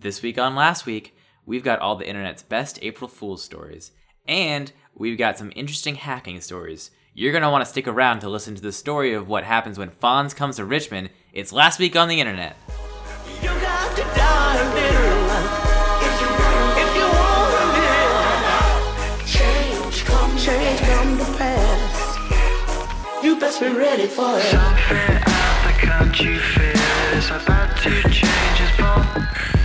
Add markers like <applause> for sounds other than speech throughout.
This week on Last Week, we've got all the internet's best April Fool's stories, and we've got some interesting hacking stories. You're going to want to stick around to listen to the story of what happens when Fonz comes to Richmond. It's Last Week on the Internet. You got to die a little if you if you want to live. Change come change come to pass. You best be ready for it. Something out the country fair about to change its form.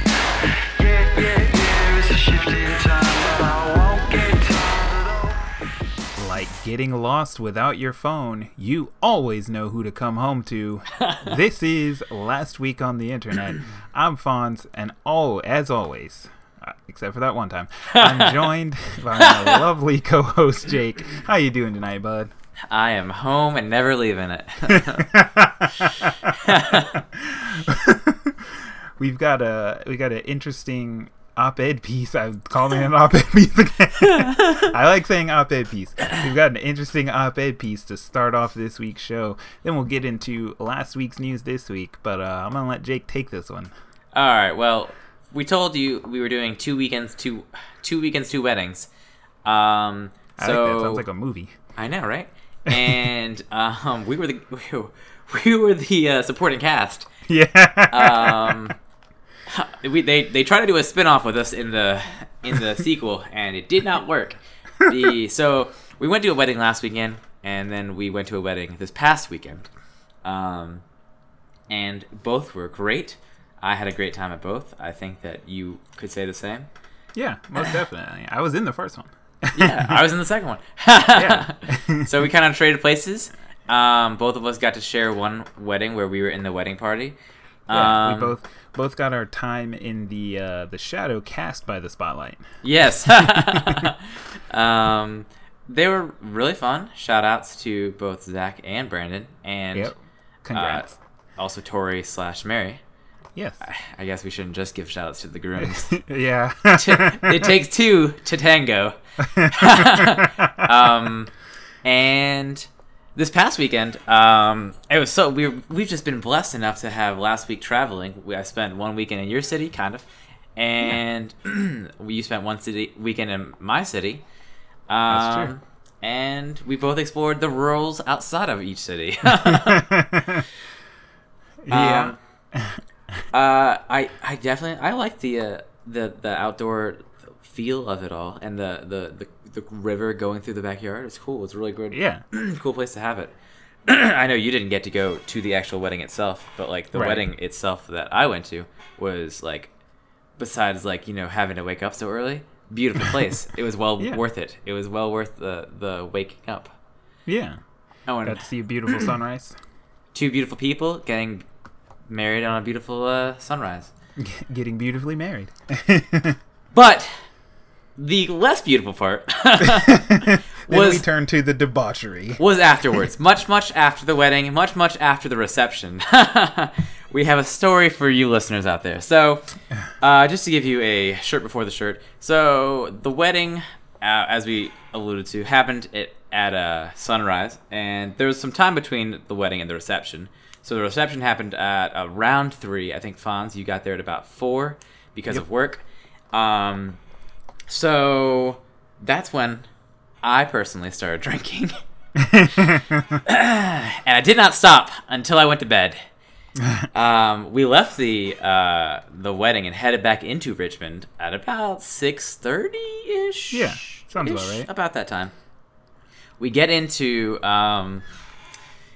Getting lost without your phone, you always know who to come home to. <laughs> this is Last Week on the Internet. <clears throat> I'm Fonz, and oh, as always, uh, except for that one time, <laughs> I'm joined by my lovely co-host Jake. How you doing tonight, bud? I am home and never leaving it. <laughs> We've got a we got an interesting op-ed piece. I'm calling it an op-ed <laughs> piece again. <laughs> I like saying op-ed piece. We've got an interesting op-ed piece to start off this week's show. Then we'll get into last week's news this week. But uh, I'm gonna let Jake take this one. All right. Well, we told you we were doing two weekends, two two weekends, two weddings. Um, I so like that. Sounds like a movie. I know, right? And <laughs> um, we were the we were the uh, supporting cast. Yeah. Um, <laughs> we they they tried to do a spin-off with us in the in the <laughs> sequel, and it did not work. The <laughs> so we went to a wedding last weekend, and then we went to a wedding this past weekend. Um, and both were great. I had a great time at both. I think that you could say the same. yeah, most definitely. I was in the first one. Yeah, I was in the second one. Yeah. so we kind of traded places. Um, both of us got to share one wedding where we were in the wedding party. Yeah, Um, we both both got our time in the uh, the shadow cast by the spotlight. Yes. <laughs> <laughs> um, they were really fun. Shout outs to both Zach and Brandon, and Yep. Congrats. uh, also Tori slash Mary. yes. I guess we shouldn't just give shout outs to the grooms. <laughs> yeah. it takes two to tango. um, and this past weekend, um, it was so we we've just been blessed enough to have last week traveling. We, I spent one weekend in your city, kind of, and <clears throat> you spent one city weekend in my city. Um, That's true. And we both explored the rurals outside of each city. <laughs> <laughs> yeah. Um, uh, I I definitely I like the uh, the the outdoor feel of it all and the the the, the river going through the backyard. It's cool. It's really good. yeah. <clears throat> cool place to have it. <clears throat> I know you didn't get to go to the actual wedding itself, but like the Right. wedding itself that I went to was like, besides like you know having to wake up so early, beautiful place. <laughs> it was well Yeah. worth it. It was well worth the the waking up. Yeah. I and Got to see a beautiful <clears throat> sunrise. two beautiful people getting married on a beautiful uh, sunrise. <laughs> Getting beautifully married. <laughs> But the less beautiful part <laughs> then we was turn to the debauchery. was afterwards, much much after the wedding, much much after the reception. <laughs> we have a story for you listeners out there. So, <sighs> uh, just to give you a shirt before the shirt. So the wedding, uh, as we alluded to, happened at at uh, sunrise, and there was some time between the wedding and the reception. So the reception happened at around three. I think Fonz, you got there at about four because of work. Um, so that's when I personally started drinking. <laughs> <laughs> and I did not stop until I went to bed. Um, we left the uh, the wedding and headed back into Richmond at about six thirty ish. Yeah, sounds about right. About that time, we get into um,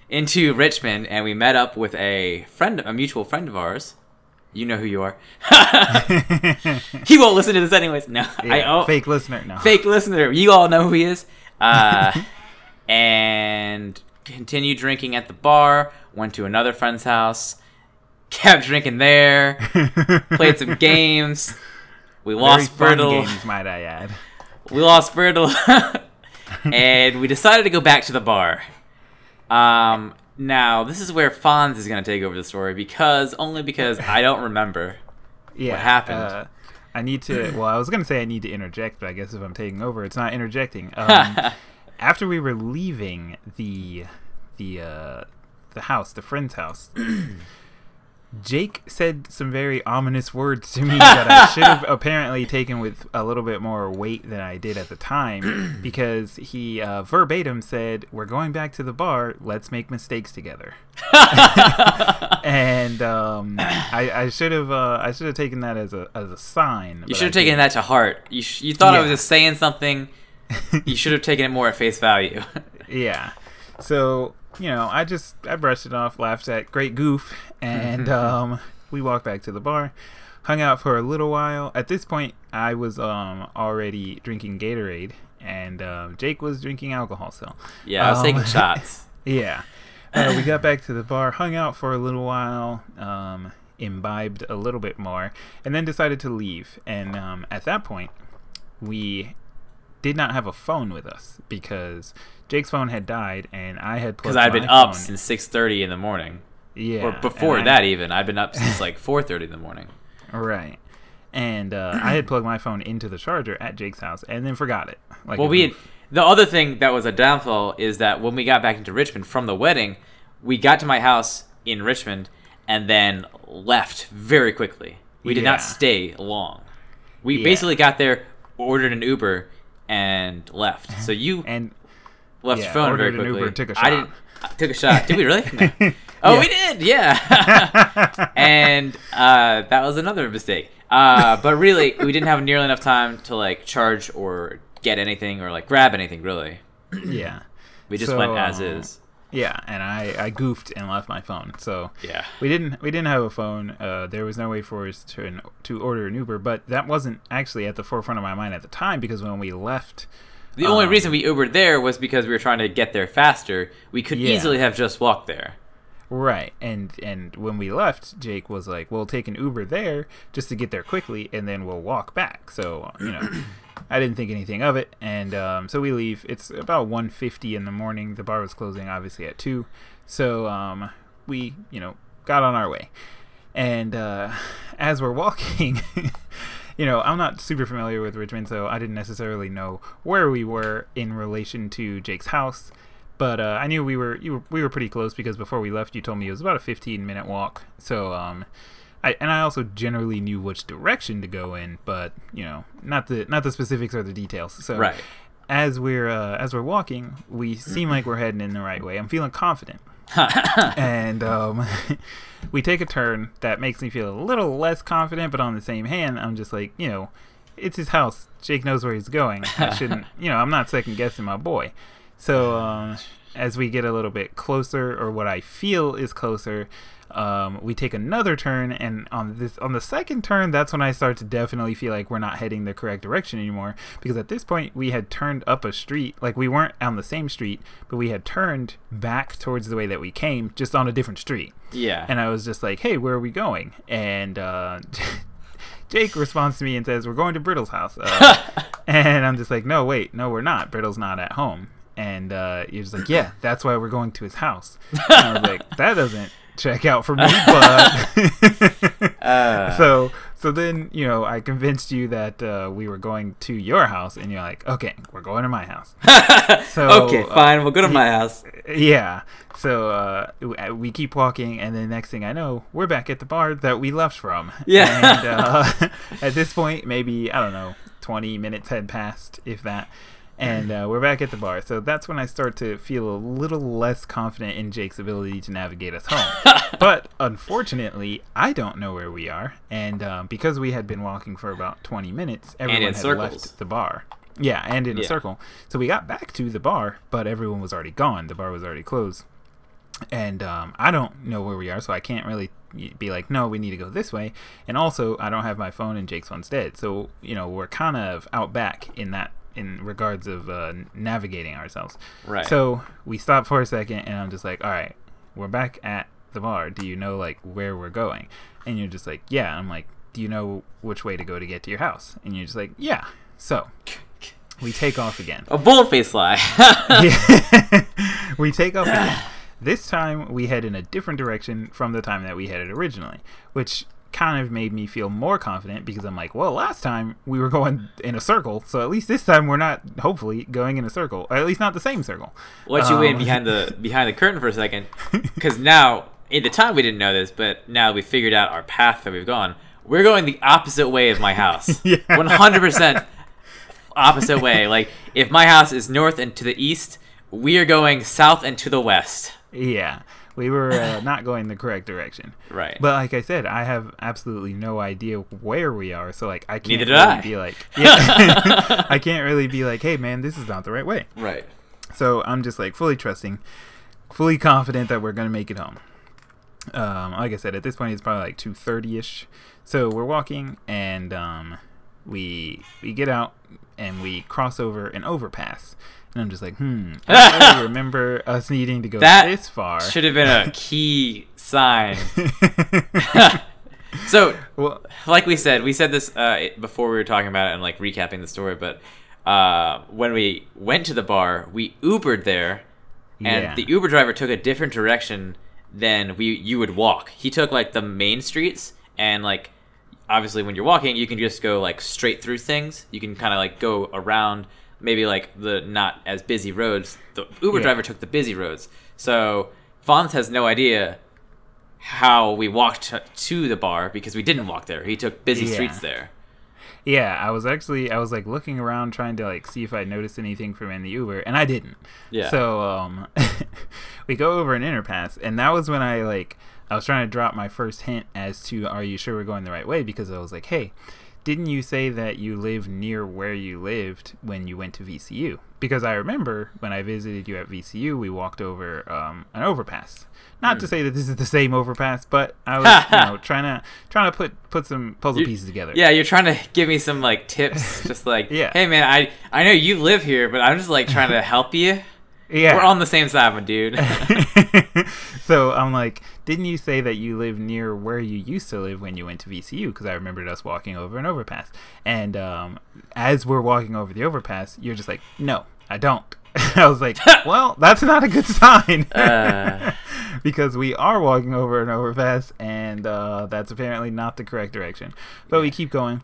into Richmond and we met up with a friend, a mutual friend of ours. You know who you are. <laughs> <laughs> he won't listen to this anyways. No, I oh, fake listener. No. fake listener. You all know who he is. Uh, <laughs> and continued drinking at the bar. Went to another friend's house. Kept drinking there. Played some games. We Very lost fun Brittle. games, might I add. We lost Brittle. and we decided to go back to the bar. Um, now this is where Fonz is going to take over the story because only because I don't remember. <laughs> Yeah. happened? Uh, I need to. <clears throat> Well, I was gonna say I need to interject, but I guess if I'm taking over, it's not interjecting. <laughs> Um, after we were leaving the the uh, the house, the friend's house, <clears throat> Jake said some very ominous words to me <laughs> that I should have apparently taken with a little bit more weight than I did at the time <clears throat> because he uh, verbatim said, We're going back to the bar. Let's make mistakes together. <laughs> and um, I, I should have uh, I should have taken that as a as a sign. You should have taken that to heart. You sh- you thought I was just saying something. you should have taken it more at face value. <laughs> Yeah. So, you know, I just I brushed it off, laughed at great goof, and <laughs> um we walked back to the bar, hung out for a little while. At this point, I was um already drinking Gatorade and um, Jake was drinking alcohol still. yeah, I was Um, taking <laughs> shots. Yeah. Uh, we got back to the bar, hung out for a little while, um, imbibed a little bit more, and then decided to leave. And um, at that point, we did not have a phone with us because Jake's phone had died, and I had Because I'd been my up since six thirty in the morning, yeah, or before and I- that even. I've been up since like <laughs> four thirty in the morning. right? And uh, I had plugged my phone into the charger at Jake's house, and then forgot it. Like Well, we had, the other thing that was a downfall is that when we got back into Richmond from the wedding, we got to my house in Richmond and then left very quickly. We did Yeah. not stay long. We Yeah. basically got there, ordered an Uber, and left. So you and left yeah, your phone very ordered an quickly. Uber, took a I shot. didn't. I took a shot. Did we really? <laughs> No. Oh, Yeah. we did. Yeah. <laughs> and uh, that was another mistake. Uh, but really, we didn't have nearly enough time to like charge or get anything or like grab anything. Really, yeah, <clears throat> we just So, went as uh, is. yeah, and I I goofed and left my phone. So Yeah. We didn't we didn't have a phone. Uh, there was no way for us to to order an Uber, but that wasn't actually at the forefront of my mind at the time because when we left, The only um, reason we Ubered there was because we were trying to get there faster. We could Yeah. easily have just walked there. right, and and when we left, Jake was like, "We'll take an Uber there just to get there quickly, and then we'll walk back." So you know. <clears throat> I didn't think anything of it, and um, so we leave. It's about 1.50 in the morning. The bar was closing, obviously, at two. So um, we, you know, got on our way. And uh, as we're walking, <laughs> you know, I'm not super familiar with Richmond, so I didn't necessarily know where we were in relation to Jake's house. But uh, I knew we were, you were we were pretty close because before we left, you told me it was about a 15 minute walk. So um, I and I also generally knew which direction to go in, but you know, not the not the specifics or the details. So Right. as we're uh, as we're walking, we seem like we're heading in the right way. I'm feeling confident <laughs> and um, <laughs> we take a turn that makes me feel a little less confident, but on the same hand, I'm just like, you know, it's his house. Jake knows where he's going. I <laughs> shouldn't, you know, I'm not second guessing my boy. So um, as we get a little bit closer, or what I feel is closer, um, we take another turn, and on this on the second turn, that's when I start to definitely feel like we're not heading the correct direction anymore. Because at this point, we had turned up a street, like we weren't on the same street, but we had turned back towards the way that we came, just on a different street. Yeah. And I was just like, "Hey, where are we going?" And uh, <laughs> Jake responds to me and says, "We're going to Brittle's house." Uh, <laughs> and I'm just like, "No, wait, no, we're not. Brittle's not at home." And uh, you're just like, "Yeah, that's why we're going to his house." And I was like, <laughs> "That doesn't check out for me," but Uh, <laughs> <laughs> so so then you know I convinced you that uh, we were going to your house, and you're like, "Okay, we're going to my house." <laughs> So okay, uh, fine. We'll go to my house. yeah. So uh, we keep walking, and the next thing I know, we're back at the bar that we left from. Yeah. And uh, at this point, maybe I don't know, twenty minutes had passed, if that. And uh, we're back at the bar. So that's when I start to feel a little less confident in Jake's ability to navigate us home. <laughs> but unfortunately, I don't know where we are, and um, because we had been walking for about twenty minutes, everyone had circles. left the bar. Yeah, and in a circle. So we got back to the bar, but everyone was already gone. The bar was already closed. And um, I don't know where we are, so I can't really be like, no, we need to go this way. And also, I don't have my phone, and Jake's phone's dead. So you know, we're kind of out back in that in regards of uh, navigating ourselves. Right. So we stop for a second, and I'm just like, all right, we're back at the bar. Do you know like where we're going? And you're just like, yeah. I'm like, do you know which way to go to get to your house? And you're just like, yeah. So we take off again. A bold-faced lie. <laughs> <laughs> We take off again. This time we head in a different direction from the time that we headed originally, which kind of made me feel more confident because I'm like, well, last time we were going in a circle, so at least this time we're not hopefully going in a circle, or at least not the same circle. Let you in Um, behind the <laughs> behind the curtain for a second, because now at the time we didn't know this, but now we figured out our path that we've gone. We're going the opposite way of my house. <laughs> Yeah. 100% opposite way. Like if my house is north and to the east, we are going south and to the west. Yeah, we were uh, <laughs> not going the correct direction. Right. But like I said, I have absolutely no idea where we are. So like I can't Neither really I. be like, yeah, <laughs> I can't really be like, hey man, this is not the right way. right. So I'm just like fully trusting, fully confident that we're gonna make it home. Um, like I said, at this point it's probably like two thirty ish. So we're walking and um, we we get out and we cross over an overpass. And I'm just like, hmm. <laughs> I don't really remember us needing to go That this far. Should have been a <laughs> key sign. <laughs> so well, like we said, we said this uh, before we were talking about it and like recapping the story. But uh, when we went to the bar, we Ubered there, and Yeah. the Uber driver took a different direction than we you would walk. He took like the main streets, and like obviously when you're walking, you can just go like straight through things. You can kind of like go around maybe like the not as busy roads. The Uber Yeah. driver took the busy roads, so Fonz has no idea how we walked to, the bar because we didn't walk there. He took busy Yeah. streets there. Yeah, I was actually I was like looking around trying to like see if I noticed anything from in the Uber, and I didn't. Yeah. So um, <laughs> we go over an interpass, and that was when I like I was trying to drop my first hint as to are you sure we're going the right way because I was like, hey, didn't you say that you live near where you lived when you went to VCU? Because I remember when I visited you at VCU, we walked over um, an overpass. Not Hmm. to say that this is the same overpass, but I was <laughs> you know trying to trying to put put some puzzle You- pieces together. Yeah, you're trying to give me some like tips, <laughs> just like, Yeah. hey man, I I know you live here, but I'm just like trying to <laughs> help you. Yeah. We're on the same side, my dude. <laughs> <laughs> so I'm like, didn't you say that you live near where you used to live when you went to VCU? Because I remembered us walking over an overpass. And um, as we're walking over the overpass, you're just like, no, I don't. <laughs> I was like, well, that's not a good sign. Uh. because we are walking over an overpass, and uh, that's apparently not the correct direction. But we keep going.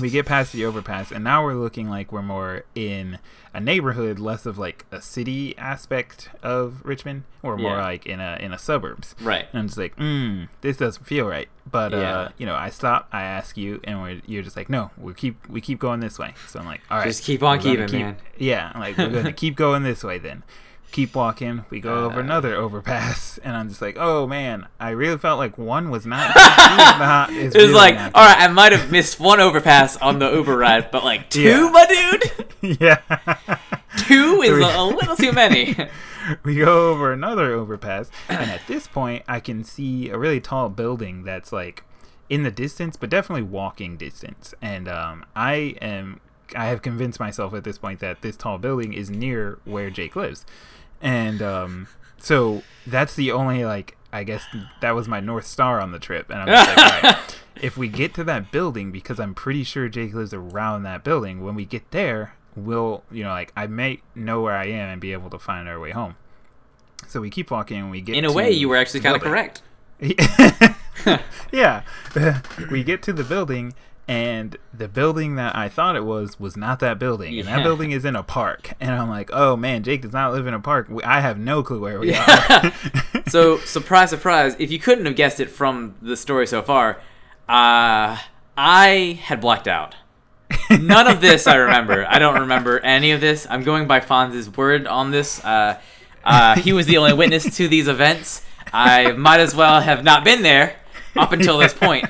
We get past the overpass, and now we're looking like we're more in a neighborhood, less of like a city aspect of Richmond, or more Yeah. like in a in a suburbs. right. And I'm just like, mm, this doesn't feel right. But Yeah. uh, you know, I stop, I ask you, and we're, you're just like, no, we keep we keep going this way. So I'm like, all right, Just keep on keeping, keep- man. Yeah, I'm like we're gonna <laughs> keep going this way then. Keep walking. We go over Uh. another overpass, <laughs> and I'm just like, oh man, I really felt like one was not. <laughs> not It was really like, not all right, I might have missed one overpass on the Uber ride, but like <laughs> two, Yeah. my dude, yeah. two is a little too many. we go over another overpass, and at this point, I can see a really tall building that's like in the distance, but definitely walking distance. And um, I am, I have convinced myself at this point that this tall building is near where Jake lives, and um, so that's the only like I guess that was my north star on the trip, and I'm like, right, <laughs> if we get to that building, because I'm pretty sure Jake lives around that building, when we get there, we'll, you know, like I may know where I am and be able to find our way home. So we keep walking, and we get In a way, you were actually kind of correct. <laughs> yeah, <laughs> we get to the building, and the building that I thought it was was not that building, and that building is in a park. And I'm like, oh man, Jake does not live in a park. I have no clue where we are. <laughs> <laughs> so surprise surprise if you couldn't have guessed it from the story so far uh i had blacked out. None of this i remember. I don't remember any of this. I'm going by fonz's word on this. Uh, uh, he was the only witness to these events. I might as well have not been there up until this point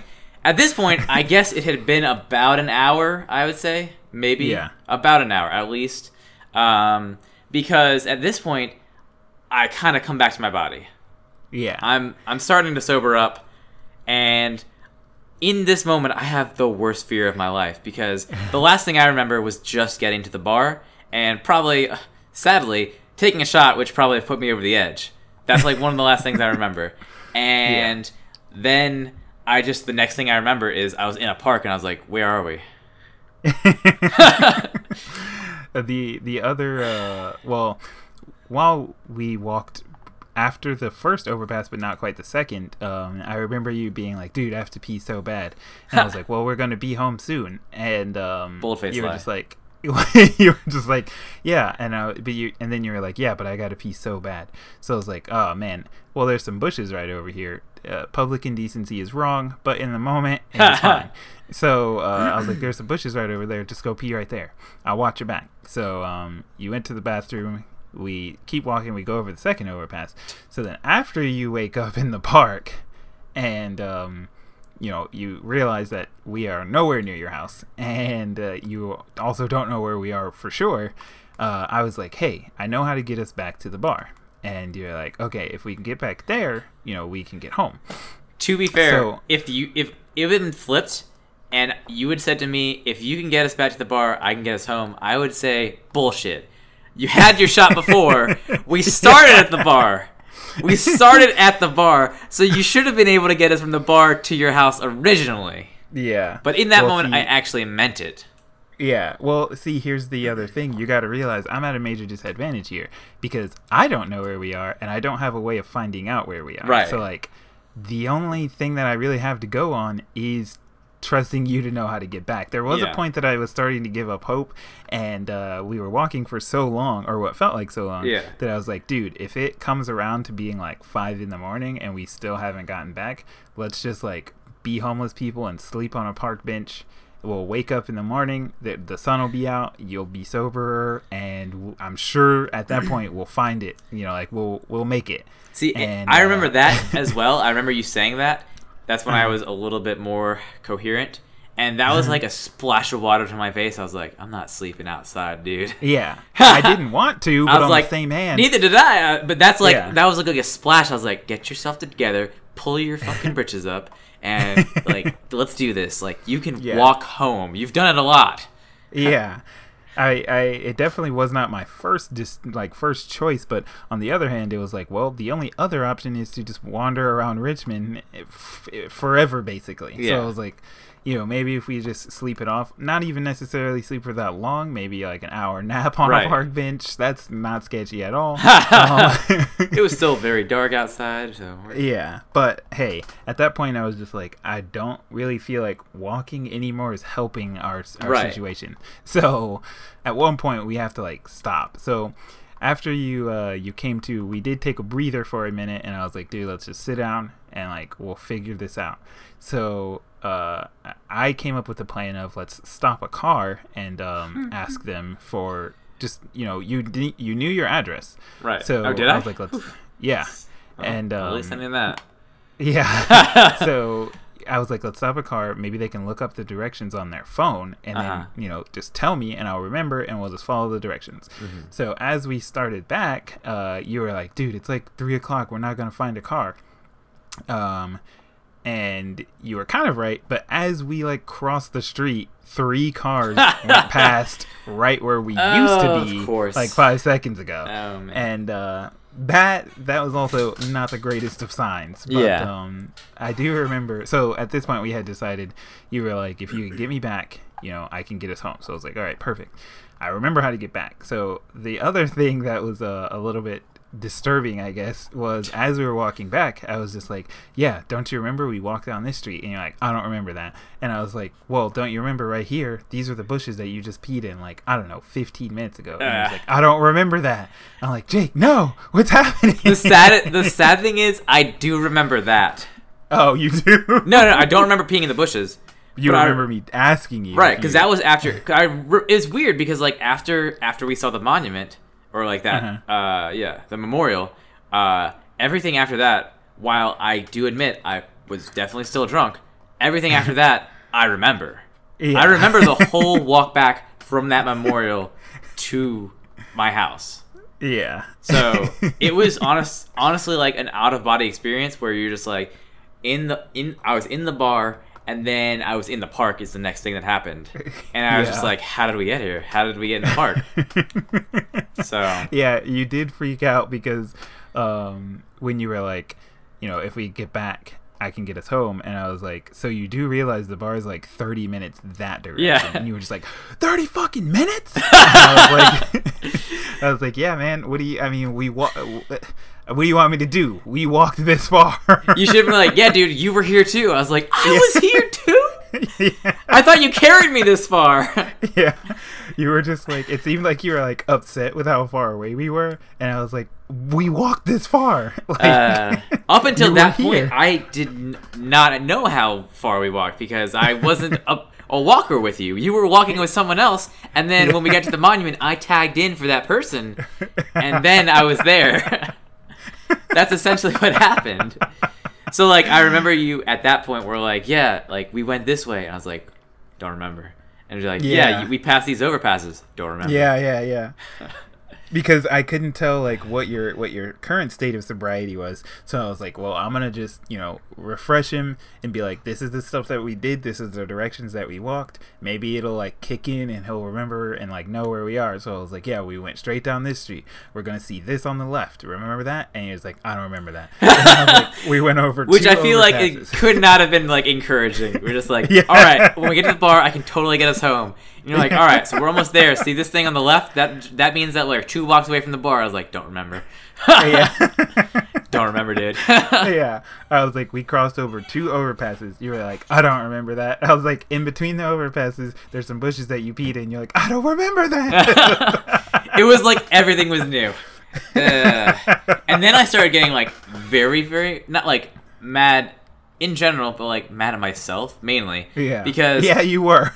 at this point i <laughs> guess it had been about an hour i would say. Maybe Yeah. about an hour at least. Um, because at this point i kind of come back to my body. Yeah, I'm I'm starting to sober up, and in this moment, I have the worst fear of my life because <laughs> the last thing I remember was just getting to the bar and probably, uh, sadly, taking a shot, which probably put me over the edge. That's like one of the last things I remember, <laughs> and then I just the next thing I remember is I was in a park and I was like, "Where are we?" <laughs> The the other uh, well, while we walked after the first overpass, but not quite the second, um, I remember you being like, "Dude, I have to pee so bad," and I was <laughs> like, "Well, we're gonna be home soon," and um, you were lie. just like, <laughs> you were just like, yeah, and uh, but you, and then you were like, yeah, but I got to pee so bad. So I was like, oh man, well, there's some bushes right over here. Uh, public indecency is wrong, but in the moment, <laughs> it's fine. So uh, I was like, there's some bushes right over there. Just go pee right there. I'll watch your back. So um, you went to the bathroom. We keep walking. We go over the second overpass. So then after you wake up in the park, and um, you know you realize that we are nowhere near your house, and uh, you also don't know where we are for sure. Uh, I was like, hey, I know how to get us back to the bar. And you're like, okay, if we can get back there, you know, we can get home. To be fair, So- if you if it had flipped, and you had said to me, "If you can get us back to the bar, I can get us home," I would say bullshit. You had your shot before. <laughs> we started at the bar. We started at the bar, so you should have been able to get us from the bar to your house originally. Yeah. But in that Well, moment, see- I actually meant it. Yeah, well, see, here's the other thing. You got to realize I'm at a major disadvantage here because I don't know where we are and I don't have a way of finding out where we are. Right. So, like, the only thing that I really have to go on is trusting you to know how to get back. There was Yeah. a point that I was starting to give up hope and uh, we were walking for so long, or what felt like so long, Yeah. that I was like, dude, if it comes around to being like 5 in the morning and we still haven't gotten back, let's just like be homeless people and sleep on a park bench we'll wake up in the morning the, the sun will be out you'll be soberer and i'm sure at that <clears throat> point we'll find it you know like we'll we'll make it See, And, I uh, remember that <laughs> as well. I remember you saying that. That's when I was a little bit more coherent. And that was like a splash of water to my face. I was like, I'm not sleeping outside, dude. yeah <laughs> i didn't want to but I was on like, the same hand neither did I. Uh, but that's like Yeah. that was like, a splash. I was like, get yourself together, pull your fucking <laughs> britches up, and <laughs> like let's do this. Like you can Yeah. walk home. You've done it a lot. yeah I, I it definitely was not my first dis, like first choice but on the other hand it was like well the only other option is to just wander around richmond eh, f- eh, forever basically so Yeah. i was like you know maybe if we just sleep it off not even necessarily sleep for that long maybe like an hour <laughs> nap on Right. a park bench that's not sketchy at all <laughs> Um, <laughs> It was still very dark outside, so Yeah, but hey, at that point I was just like, I don't really feel like walking anymore is helping our our Right. situation. So at one point we have to like stop. So after you uh, you came to, we did take a breather for a minute, and I was like, dude, let's just sit down and like we'll figure this out. So uh, I came up with the plan of let's stop a car and um, ask them for just you know you did, you knew your address, Right. So Oh, did I I? was like, let's yeah. Well, and um, at least I knew that. yeah. <laughs> so I was like, let's stop a car. Maybe they can look up the directions on their phone and Uh-huh. then, you know, just tell me and I'll remember and we'll just follow the directions. Mm-hmm. So as we started back, uh, you were like, dude, it's like three o'clock. We're not going to find a car. Um, and you were kind of right. But as we like crossed the street, three cars <laughs> went past right where we used Oh, to of be course. like five seconds ago Oh and uh, that that was also not the greatest of signs. But, Yeah. Um, I do remember. So at this point, we had decided you were like, if you can get me back, you know, I can get us home. So I was like, all right, perfect. I remember how to get back. So the other <laughs> thing that was uh, a little bit disturbing, I guess, was <laughs> as we were walking back, I was just like, yeah, don't you remember we walked down this street? And you're like, I don't remember that. And I was like, well, don't you remember right here? These are the bushes that you just peed in, like, I don't know, 15 minutes ago. And I was Ah. like, I don't remember that. I'm like, Jake, no, what's <laughs> happening? the sad the sad thing is I do remember that. oh, you do? <laughs> No, no, I don't remember peeing in the bushes. You but I- remember me asking you. Right, because that was after. I it's weird because like after after we saw the monument or like that, Uh-huh. uh, yeah, the memorial. Uh, everything after that, while I do admit I was definitely still drunk, everything after <laughs> that I remember. Yeah. I remember the <laughs> whole walk back from that memorial to my house. Yeah. So <laughs> it was honest, honestly like an out of body experience where you're just like in the in. I was in the bar and then I was in the park. Is the next thing that happened, <laughs> and I was just like, "How did we get here? How did we get in the park?" <laughs> so yeah, you did freak out because um, when you were like, you know, if we get back, I can get us home. And I was like, so you do realize the bar is like 30 minutes that direction. Yeah. And you were just like, 30 fucking minutes? I was like, <laughs> I was like, yeah, man, what do you, I mean, we wa- uh, what do you want me to do? We walked this far. you should have been like, "Yeah, dude, you were here too." I was like, "I Yeah. was here too." <laughs> yeah. I thought you carried me this far. yeah. You were just like it seemed like you were like upset with how far away we were, and I was like, we walked this far. <laughs> Like, Uh, <laughs> up until that point. I did not know how far we walked because I wasn't <laughs> a, a walker with you. You were walking with someone else, and then when we got to the monument, I tagged in for that person, and then I was there. That's essentially what happened. So like, I remember you at that point were like, yeah, like we went this way, and I was like, don't remember. And you're like, yeah, Yeah. we passed these overpasses. Don't remember. Yeah, yeah, yeah. <laughs> Because I couldn't tell like what your what your current state of sobriety was, so I was like, "Well, I'm gonna just you know refresh him and be like, this is the stuff that we did, this is the directions that we walked. Maybe it'll like kick in and he'll remember and like know where we are." So I was like, "Yeah, we went straight down this street. We're gonna see this on the left. Remember that?" And he was like, "I don't remember that." And I was like, <laughs> we went over, Which I feel like it could not have been like encouraging. We're just like, <laughs> Yeah. all right, when we get to the bar, I can totally get us home. And you're like, all right, so we're almost there. <laughs> See this thing on the left? That that means that we're two blocks away from the bar. I was like, don't remember. yeah. <laughs> don't remember, dude. <laughs> yeah. I was like, we crossed over two overpasses. You were like, I don't remember that. I was like, in between the overpasses, there's some bushes that you peed in. You're like, I don't remember that. it was like everything was new. Uh, and then I started getting like very, very not like mad in general, but like mad at myself mainly. yeah. Because yeah, you were.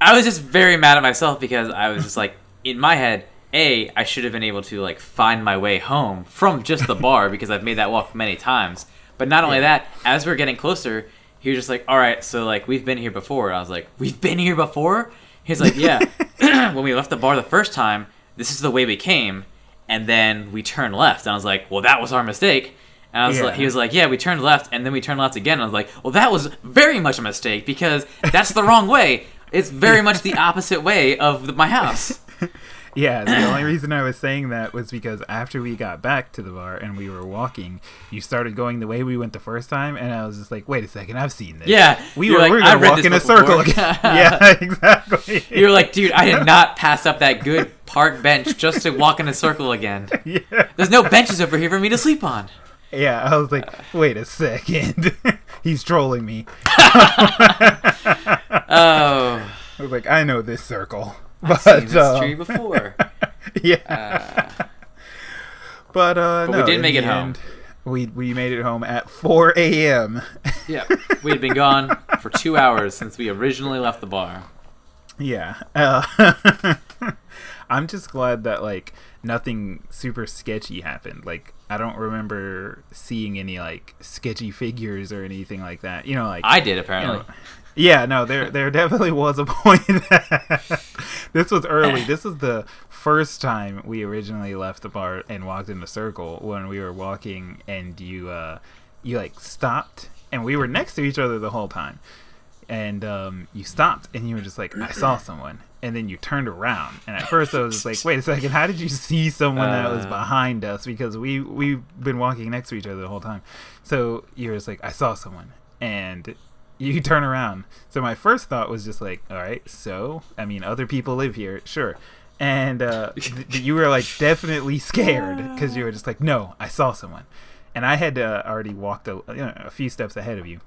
I was just very mad at myself because I was just like <laughs> in my head, a I should have been able to like find my way home from just the bar <laughs> because I've made that walk many times. But not only that, as we're getting closer, he was just like, "All right, so like we've been here before." I was like, "We've been here before?" He's like, "Yeah." <laughs> <clears throat> when we left the bar the first time, this is the way we came, and then we turned left. And I was like, "Well, that was our mistake." And I was Yeah. like, he was like, "Yeah, we turned left, and then we turned left again." And I was like, "Well, that was very much a mistake because that's the wrong way. It's very much the opposite way of the, my house." <laughs> yeah, the only reason I was saying that was because after we got back to the bar and we were walking, you started going the way we went the first time, and I was just like, wait a second, I've seen this. Yeah, We were, like, we were gonna walk in a circle again. <laughs> <laughs> yeah, exactly. You're like, dude, I did not pass up that good park bench just to walk in a circle again. yeah. There's no benches over here for me to sleep on. Yeah, I was like, wait a second. He's trolling me. Oh, <laughs> I was like, I know this circle. I've But seen this uh, tree before. <laughs> yeah. but uh But we did make it home. end, We we made it home at 4 a.m. Yeah, <laughs> we had been gone for two hours since we originally left the bar. yeah. Uh, I'm just glad that like nothing super sketchy happened. Like I don't remember seeing any like sketchy figures or anything like that. You know, like I did you apparently. know, yeah, no, there there definitely was a <laughs> point. That this was early. This is the first time we originally left the bar and walked in the circle when we were walking, and you uh, you like stopped, and we were next to each other the whole time, and um, you stopped, and you were just like, I saw someone. And then you turned around, and at first I was just like, "Wait a second, how did you see someone that was Uh. behind us?" Because we we've been walking next to each other the whole time. So you were just like, "I saw someone," and you <laughs> turn around. So my first thought was just like, all right, so I mean, other people live here, sure. And uh, <laughs> th- you were like definitely scared because you were just like, no, I saw someone, and I had uh, already walked a, you know, a few steps ahead of you.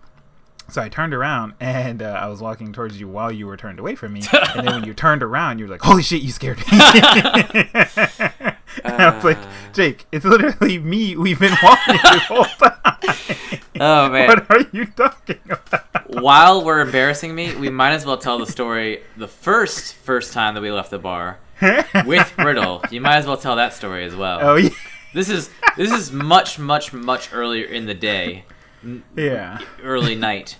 So I turned around and uh, I was walking towards you while you were turned away from me. <laughs> and then when you turned around, you were like, "Holy shit, you scared me!" and I was like, "Jake, it's literally me. We've been walking this whole time. Oh man. what are you talking about?" While we're embarrassing me, we might as well tell the story the first first time that we left the bar with Brittle. You might as well tell that story as well. Oh yeah, This is this is much much much earlier in the day, yeah, early night,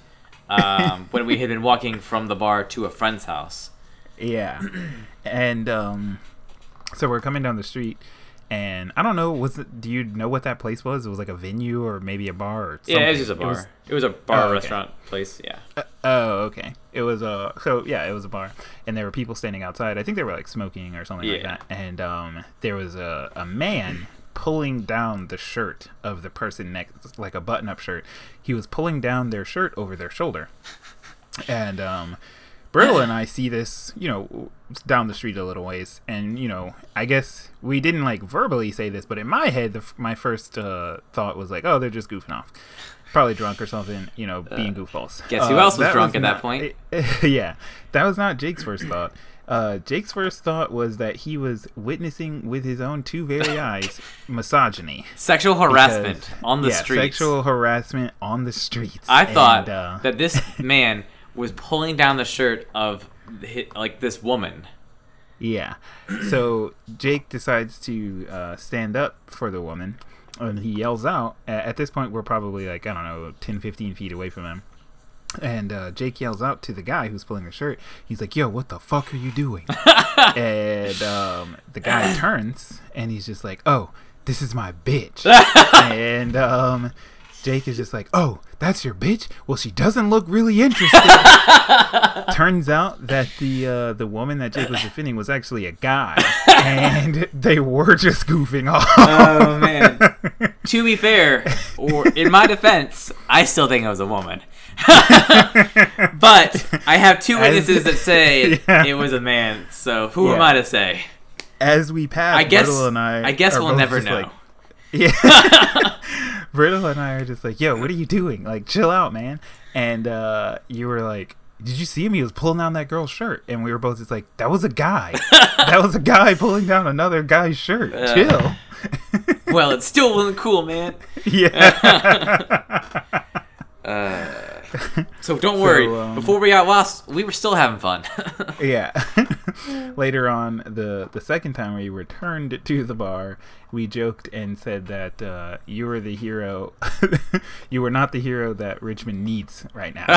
um, when we had been walking from the bar to a friend's house. yeah. <clears throat> And um, so we're coming down the street, and I don't know. Was it? Do you know what that place was? It was like a venue or maybe a bar. Or something. Yeah, it was just a bar. It was, was- a bar Oh, okay. restaurant place. Yeah. Oh, okay. It was a so yeah, it was a bar, and there were people standing outside. I think they were like smoking or something like Yeah. that. And um, there was a a man pulling down the shirt of the person next, like a button-up shirt. He was pulling down their shirt over their shoulder, and um, Brittle and I see this, you know, down the street a little ways, and you know, I guess we didn't like verbally say this, but in my head, the, my first uh, thought was like, oh, they're just goofing off. Probably drunk or something, you know, being goofballs. Uh, guess who Uh, else was drunk at that not- point? <laughs> yeah, that was not Jake's first thought. Uh, Jake's first thought was that he was witnessing with his own two very <laughs> eyes misogyny. Sexual harassment Because- on the yeah, streets. Sexual harassment on the streets. I thought And, uh, that this <laughs> man was pulling down the shirt of like this woman. Yeah. So Jake decides to uh, stand up for the woman, and he yells out. At this point, we're probably like, I don't know, 10, 15 feet away from him. And uh, Jake yells out to the guy who's pulling the shirt. He's like, "Yo, what the fuck are you doing?" <laughs> and um, the guy turns, and he's just like, "Oh, this is my bitch." <laughs> and um, Jake is just like, "Oh, that's your bitch? Well, she doesn't look really interested." <laughs> Turns out that the uh, the woman that Jake was defending was actually a guy, <laughs> and they were just goofing off. Oh man. <laughs> to be fair, or in my defense, I still think it was a woman. but I have two As- witnesses that say Yeah. it was a man. So who am I to say? As we pass, I guess. Brittle and I, I guess we'll never know. like- yeah. Brittle and I are just like, yo, what are you doing? Like, chill out, man. And uh, you were like, did you see him? He was pulling down that girl's shirt. And we were both just like, that was a guy. <laughs> that was a guy pulling down another guy's shirt. Uh. chill. well, it still wasn't cool, man. <laughs> yeah. <laughs> <laughs> So don't worry. um, Before we got lost, we were still having fun. <laughs> yeah. <laughs> Later on, the the second time we returned to the bar, we joked and said that uh, you were the hero. you were not the hero that Richmond needs right now.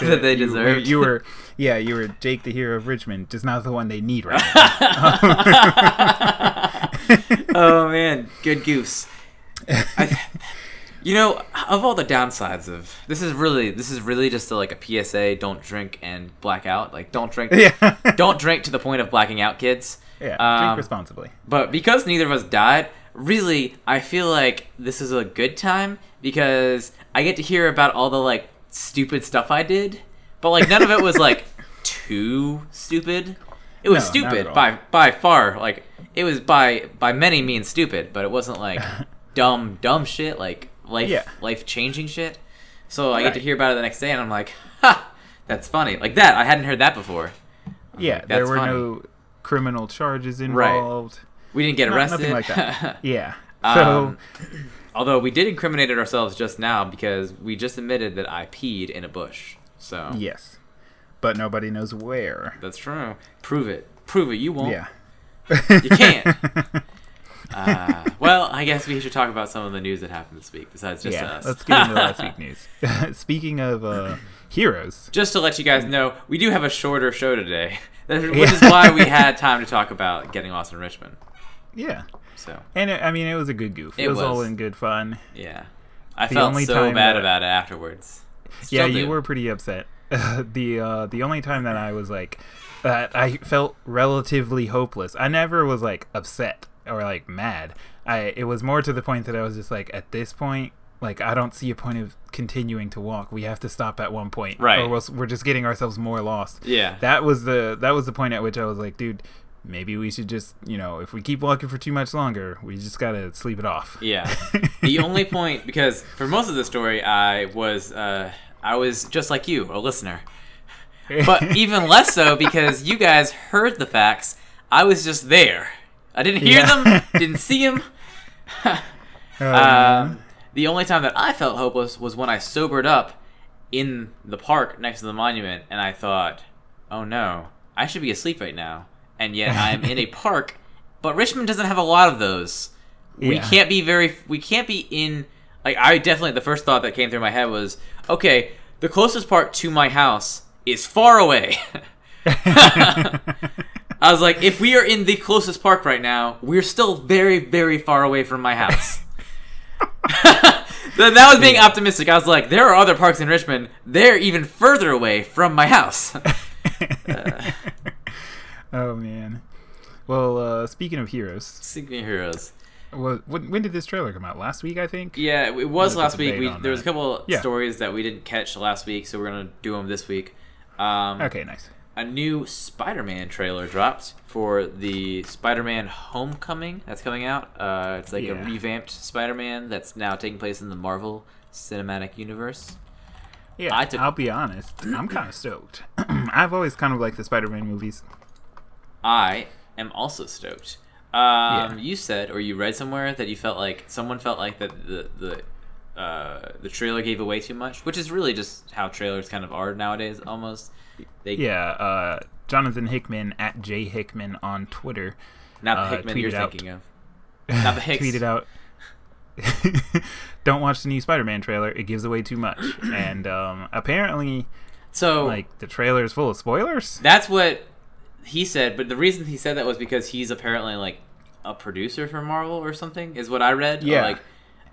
that they You. You were, yeah, you were Jake, the hero of Richmond, just not the one they need right now. oh man, good goose. I, you know, of all the downsides of this is really this is really just a, like a PSA: don't drink and black out. Like don't drink, yeah, <laughs> don't drink to the point of blacking out, kids. yeah. Um, drink responsibly. But because neither of us died, really, I feel like this is a good time because I get to hear about all the like stupid stuff I did, but like none of it was <laughs> like too stupid. It was No, stupid by by far. Like it was by by many means stupid, but it wasn't like <laughs> dumb dumb shit like life Yeah. life changing shit. So I get to hear about it the next day, and I'm like, ha, that's funny. Like that, I hadn't heard that before. Yeah, like, there were funny. no criminal charges involved. Right. We didn't get No- arrested. nothing like that. <laughs> Yeah. So Um, although we did incriminate ourselves just now because we just admitted that I peed in a bush. So yes, but nobody knows where. that's true. Prove it. Prove it. You won't. Yeah. You can't. <laughs> Uh, well, I guess we should talk about some of the news that happened this week besides just yeah. us. Let's get into last week <laughs> news. <laughs> Speaking of uh, heroes, just to let you guys know, we do have a shorter show today, <laughs> which is why we had time to talk about getting lost in Richmond. yeah, So and it, I mean it was a good goof. It, It was, all in good fun. yeah, I The felt so bad that- about it afterwards. yeah, Still you were pretty upset. the uh, the only time that I was like that I felt relatively hopeless. I never was like upset or like mad. I it was more to the point that I was just like at this point like I don't see a point of continuing to walk. We have to stop at one point, Right. Or else we're just getting ourselves more lost. Yeah. that was the that was the point at which I was like, dude, maybe we should just you know if we keep walking for too much longer, we just gotta sleep it off. Yeah. <laughs> the only point because for most of the story I was uh I was just like you, a listener. But <laughs> even less so because you guys heard the facts. I was just there. I didn't hear Yeah. them, didn't see them. <laughs> <laughs> Um, the only time that I felt hopeless was when I sobered up in the park next to the monument and I thought, "Oh no, I should be asleep right now." And yet I'm in a <laughs> park, but Richmond doesn't have a lot of those. We can't be very we can't be in like I definitely the first thought that came through my head was, "Okay, the closest park to my house is far away." I was like, if we are in the closest park right now, we're still very, very far away from my house. <laughs> That that was being optimistic. I was like, there are other parks in Richmond. They're even further away from my house. <laughs> oh man. Well, uh, speaking of heroes, Speaking of heroes, Well, when, when did this trailer come out? Last week, I think. yeah, it was There's last week. We, there was a couple Yeah. stories that we didn't catch last week, so we're gonna do them this week. Um, Okay, nice. A new Spider-Man trailer dropped for the Spider-Man Homecoming that's coming out. Uh, it's like a revamped Spider-Man that's now taking place in the Marvel Cinematic Universe. Yeah, I took- I'll be honest. I'm kind of <clears throat> stoked. <clears throat> I've always kind of liked the Spider-Man movies. I am also stoked. Um, Yeah. You said, or you read somewhere that you felt like someone felt like that the the uh, the trailer gave away too much, which is really just how trailers kind of are nowadays. Almost, they Yeah, uh, Jonathan Hickman at J Hickman on Twitter not the uh, Hickman you're out- thinking of, <laughs> not the Hicks. tweeted out. <laughs> Don't watch the new Spider-Man trailer; it gives away too much. <clears throat> And um, apparently, So like the trailer is full of spoilers. That's what he said, but the reason he said that was because he's apparently like a producer for Marvel or something, is what I read. Or, Yeah. Like,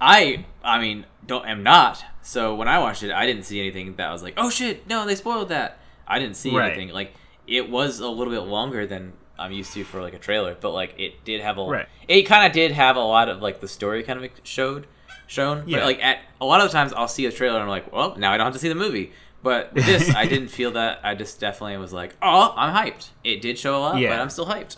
I, I mean, don't am not. So when I watched it, I didn't see anything that was like, oh shit, no, they spoiled that. I didn't see Right. anything. Like, it was a little bit longer than I'm used to for like a trailer, but like it did have a, Right. it kind of did have a lot of like the story kind of showed, shown. Yeah. But like at a lot of the times, I'll see a trailer and I'm like, well, now I don't have to see the movie. But <laughs> this, I didn't feel that. I just definitely was like, oh, I'm hyped. It did show a lot, Yeah. but I'm still hyped.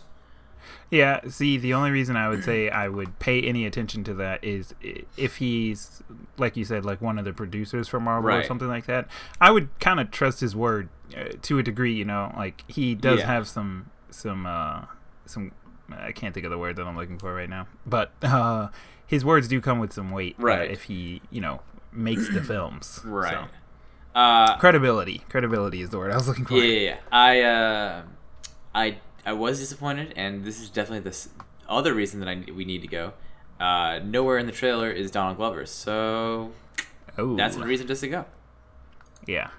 Yeah, see, the only reason I would say I would pay any attention to that is if he's, like you said, like one of the producers for Marvel or something like that. I would kind of trust his word uh, to a degree, you know. Like he does Yeah. have some, some, uh, some. I can't think of the word that I'm looking for right now, but uh, his words do come with some weight, uh, Right. if he, you know, makes the films, Right. So, Uh, credibility, credibility is the word I was looking for. yeah, yeah, yeah. I, uh, I, I was disappointed, and this is definitely the other reason that I we need to go. Uh, nowhere in the trailer is Donald Glover, so Oh, that's a reason just to go. yeah,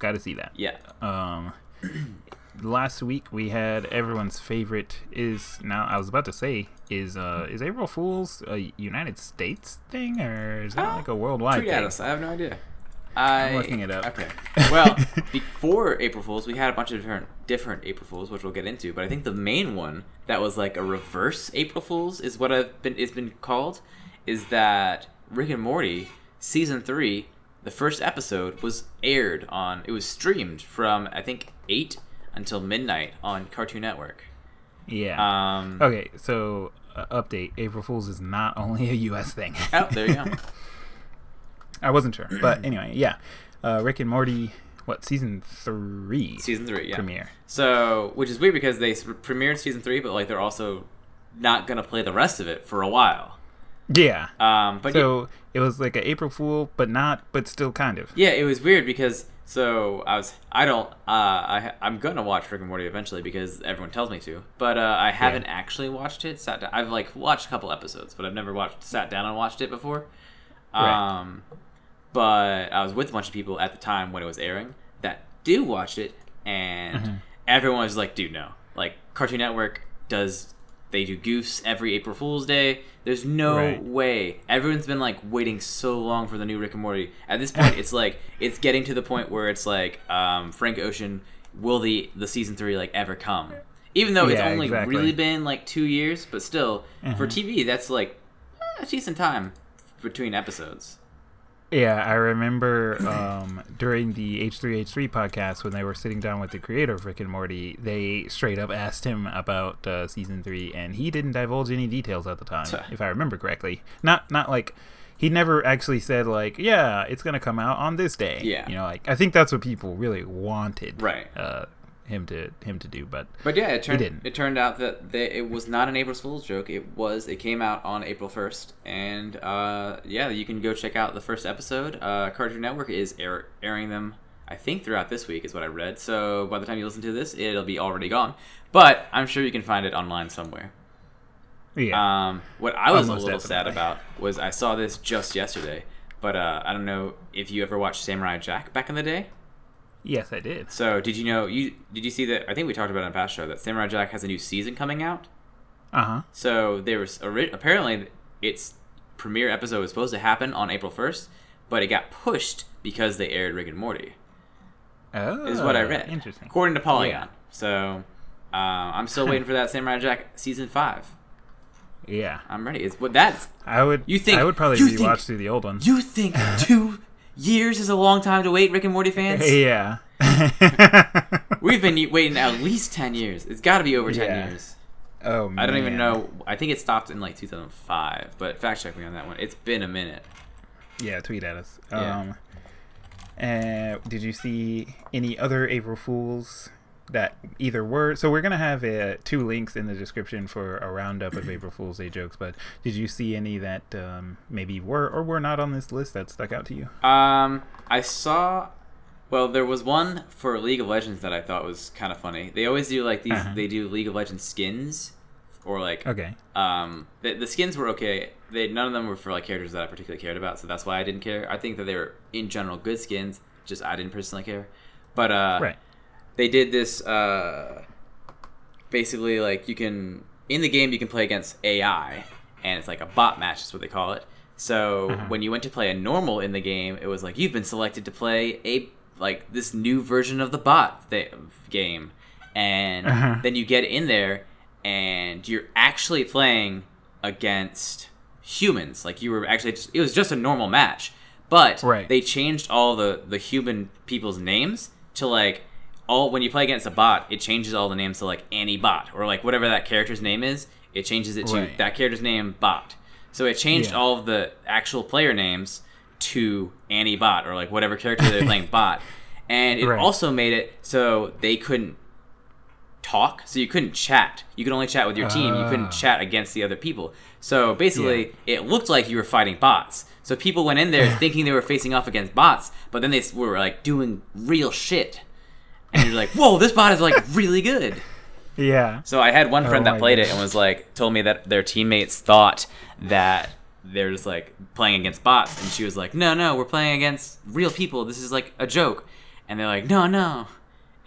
got to see that. Yeah. Um, <clears throat> last week we had everyone's favorite is now I was about to say is uh is April Fool's a United States thing or is that like a worldwide Tweet thing? at us. I have no idea. I, looking it up. Okay. <laughs> Well, before April Fools, we had a bunch of different different April Fools, which we'll get into. But I think the main one that was like a reverse April Fools is what I've been it's been called. Is that Rick and Morty season three? The first episode was aired on. It was streamed from I think eight until midnight on Cartoon Network. Yeah. Um. okay, so uh, update: April Fool's is not only a U.S. thing. Oh, there you go. <laughs> I wasn't sure, but <clears throat> anyway, yeah. Uh, Rick and Morty, what season three Season three, yeah. premiere? So, which is weird because they premiered season three, but like they're also not gonna play the rest of it for a while. Yeah. Um, but so it was like an April Fool, but not, but still kind of. yeah, it was weird because so I was I don't uh I I'm gonna watch Rick and Morty eventually because everyone tells me to, but uh, I haven't actually watched it. Sat down, I've like watched a couple episodes, but I've never watched sat down and watched it before. Right. Um, but I was with a bunch of people at the time when it was airing that do watch it, and Mm-hmm. everyone was like, "Dude, no!" Like Cartoon Network does. They do goofs every April Fool's Day. There's no Right. way. Everyone's been like waiting so long for the new Rick and Morty. At this point, <laughs> it's like it's getting to the point where it's like um, Frank Ocean. Will the the season three like ever come? Even though it's only exactly. really been like two years, but still for TV, that's like eh, a decent time between episodes. Yeah, I remember um, during the H3H3 podcast when they were sitting down with the creator of Rick and Morty, they straight up asked him about uh, season three, and he didn't divulge any details at the time, if I remember correctly. Not not like he never actually said like, yeah, it's gonna come out on this day. Yeah. you know, like I think that's what people really wanted, Right. Uh, him to him to do, but But yeah, it turned it turned out that they, it was not an April Fool's joke. It was it came out on April first, and uh, yeah, you can go check out the first episode. Uh, Cartoon Network is air, airing them. I think throughout this week is what I read. So by the time you listen to this, it'll be already gone. But I'm sure you can find it online somewhere. yeah, Um, what I was a Almost little sad about was I saw this just yesterday, but uh, I don't know if you ever watched Samurai Jack back in the day. Yes, I did. So did you know you did you see that? I think we talked about it on a past show that Samurai Jack has a new season coming out. Uh huh. So there was apparently its premiere episode was supposed to happen on April first, but it got pushed because they aired Rick and Morty. Oh, Is what I read. Interesting. according to Polygon. Yeah. So uh, I'm still waiting for that Samurai Jack season five. Yeah, I'm ready. It's what that's. I would. You think- I would probably rewatch think- through the old ones. You think <laughs> two years is a long time to wait, Rick and Morty fans? <laughs> Yeah. <laughs> We've been waiting at least ten years. It's got to be over ten Yeah. years. oh man. I don't even know. I think it stopped in like 2005, but fact check me on that one. It's been a minute. Yeah, tweet at us. Yeah. Um, Uh, did you see any other April Fools that either were? So we're gonna have uh, two links in the description for a roundup of April <clears throat> Fool's Day jokes. But did you see any that um, maybe were or were not on this list that stuck out to you? Um, I saw. Well, there was one for League of Legends that I thought was kind of funny. They always do like these. Uh-huh. They do League of Legends skins, or like Okay. um, the, the skins were okay. They none of them were for like characters that I particularly cared about, so that's why I didn't care. I think that they were in general good skins. Just I didn't personally care. But uh, Right. They did this uh, basically like you can in the game you can play against AI and it's like a bot match is what they call it. So Uh-huh. when you went to play a normal in the game, it was like you've been selected to play a like this new version of the bot th- game, and Uh-huh. then you get in there and you're actually playing against humans. Like you were actually just, it was just a normal match, but Right. they changed all the the human people's names to like all when you play against a bot, it changes all the names to like Annie Bot or like whatever that character's name is. It changes it to Right. that character's name Bot. So it changed Yeah. all of the actual player names to Annie Bot or like whatever character they're playing <laughs> Bot, and it Right. also made it so they couldn't talk so you couldn't chat you could only chat with your team you Ah. couldn't chat against the other people so basically it looked like you were fighting bots so people went in there <sighs> thinking they were facing off against bots but then they were like doing real shit and you're like whoa this bot is like really good Yeah. so i had one friend Oh that my played it and was like told me that their teammates thought that they're just like playing against bots and she was like no no we're playing against real people this is like a joke and they're like no no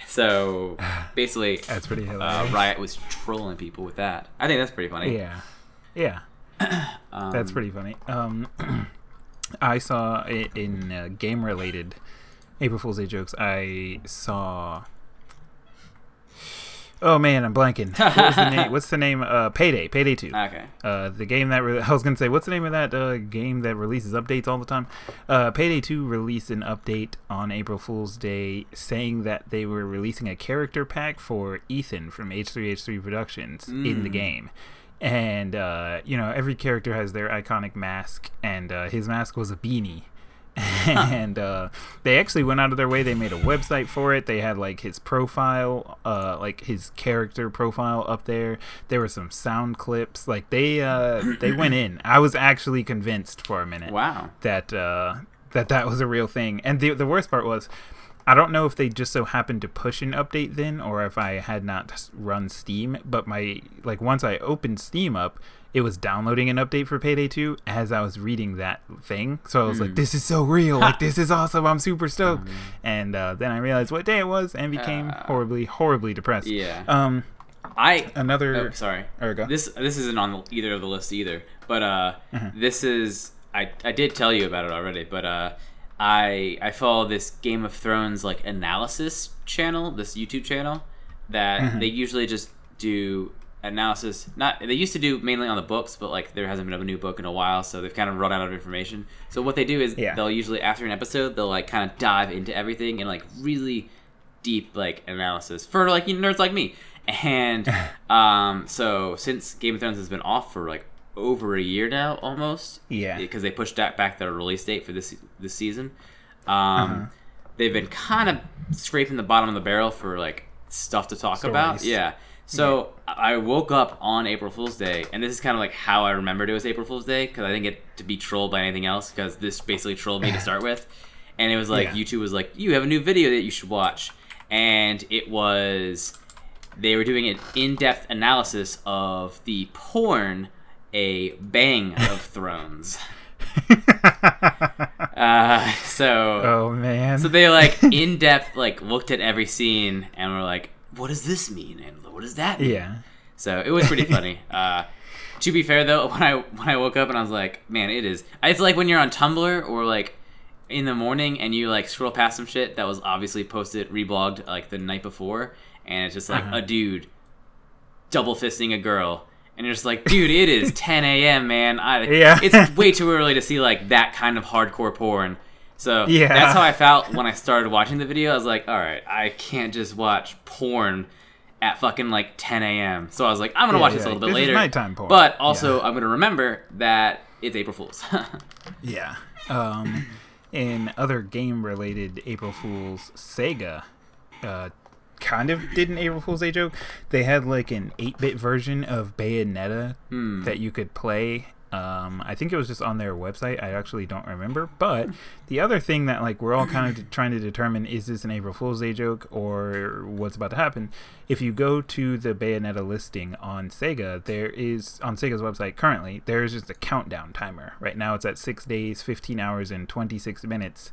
so basically <laughs> That's pretty uh. Riot was trolling people with that. I think that's pretty funny. Yeah. Yeah. <clears throat> Um, That's pretty funny. Um, <clears throat> I saw i- in uh, game related April Fool's Day jokes. I saw. Oh man, I'm blanking. <laughs> What the name? What's the name? Uh, Payday. Payday Two. Okay. Uh, the game that re- <laughs> I was gonna say, what's the name of that uh, game that releases updates all the time? Uh, Payday Two released an update on April Fool's Day, saying that they were releasing a character pack for Ethan from H3H3 Productions in the game, and uh, you know every character has their iconic mask, and uh, his mask was a beanie. <laughs> and uh, they actually went out of their way. They made a website for it. They had like his profile, uh, like his character profile up there. There were some sound clips. Like they uh, they went in. <clears throat> I was actually convinced for a minute Wow. that uh, that that was a real thing. And the the worst part was, I don't know if they just so happened to push an update then, or if I had not run Steam. But my like once I opened Steam up, it was downloading an update for Payday 2 as I was reading that thing. So I was like, "This is so real! Like <laughs> this is awesome! I'm super stoked!" And uh, then I realized what day it was and became Uh, horribly, horribly depressed. Yeah. Um. I. Another. Oh, sorry. There go. This this isn't on either of the lists either, but uh, Mm-hmm. this is I I did tell you about it already, but uh, I I follow this Game of Thrones like analysis channel, this YouTube channel that Mm-hmm. they usually just do analysis. Not they used to do mainly on the books, but like there hasn't been a new book in a while, so they've kind of run out of information. So what they do is Yeah. they'll usually after an episode they'll like kind of dive into everything and like really deep like analysis for like you know, nerds like me. And <laughs> um, so since Game of Thrones has been off for like over a year now, almost, Yeah. because they pushed that back their release date for this this season. Um, Uh-huh. They've been kind of scraping the bottom of the barrel for like stuff to talk about. Yeah. So I I woke up on April Fool's Day, and this is kind of like how I remembered it was April Fool's Day because I didn't get to be trolled by anything else because this basically trolled me to start with, <laughs> and it was like Yeah. YouTube was like, "You have a new video that you should watch," and it was they were doing an in-depth analysis of the porn a Bang of <laughs> Thrones. <laughs> uh, so oh man. so they like in depth like looked at every scene and were like, "What does this mean?" and "What does that mean?" yeah. So it was pretty <laughs> funny. Uh, to be fair though, <laughs> when I when I woke up and I was like, "Man, it is." It's like when you're on Tumblr or like in the morning and you like scroll past some shit that was obviously posted reblogged like the night before, and it's just like Uh-huh. a dude double fisting a girl. And you're just like, dude, it is <laughs> 10 a.m., man. I, Yeah. It's way too early to see like that kind of hardcore porn. So Yeah. that's how I felt when I started watching the video. I was like, all right, I can't just watch porn at fucking like 10 a.m. So I was like, I'm gonna Yeah, watch this a little bit later. nighttime porn. But also, Yeah. I'm gonna remember that it's April Fools. <laughs> Yeah. Um, in other game-related April Fools, Sega uh, kind of did an April Fool's Day joke. They had like an 8-bit version of Bayonetta Hmm. that you could play. Um, I think it was just on their website. I actually don't remember. But the other thing that like we're all kind of trying to determine is this an April Fool's Day joke or what's about to happen. If you go to the Bayonetta listing on Sega, there is on Sega's website currently there is just a countdown timer. Right now it's at six days, fifteen hours, and twenty six minutes,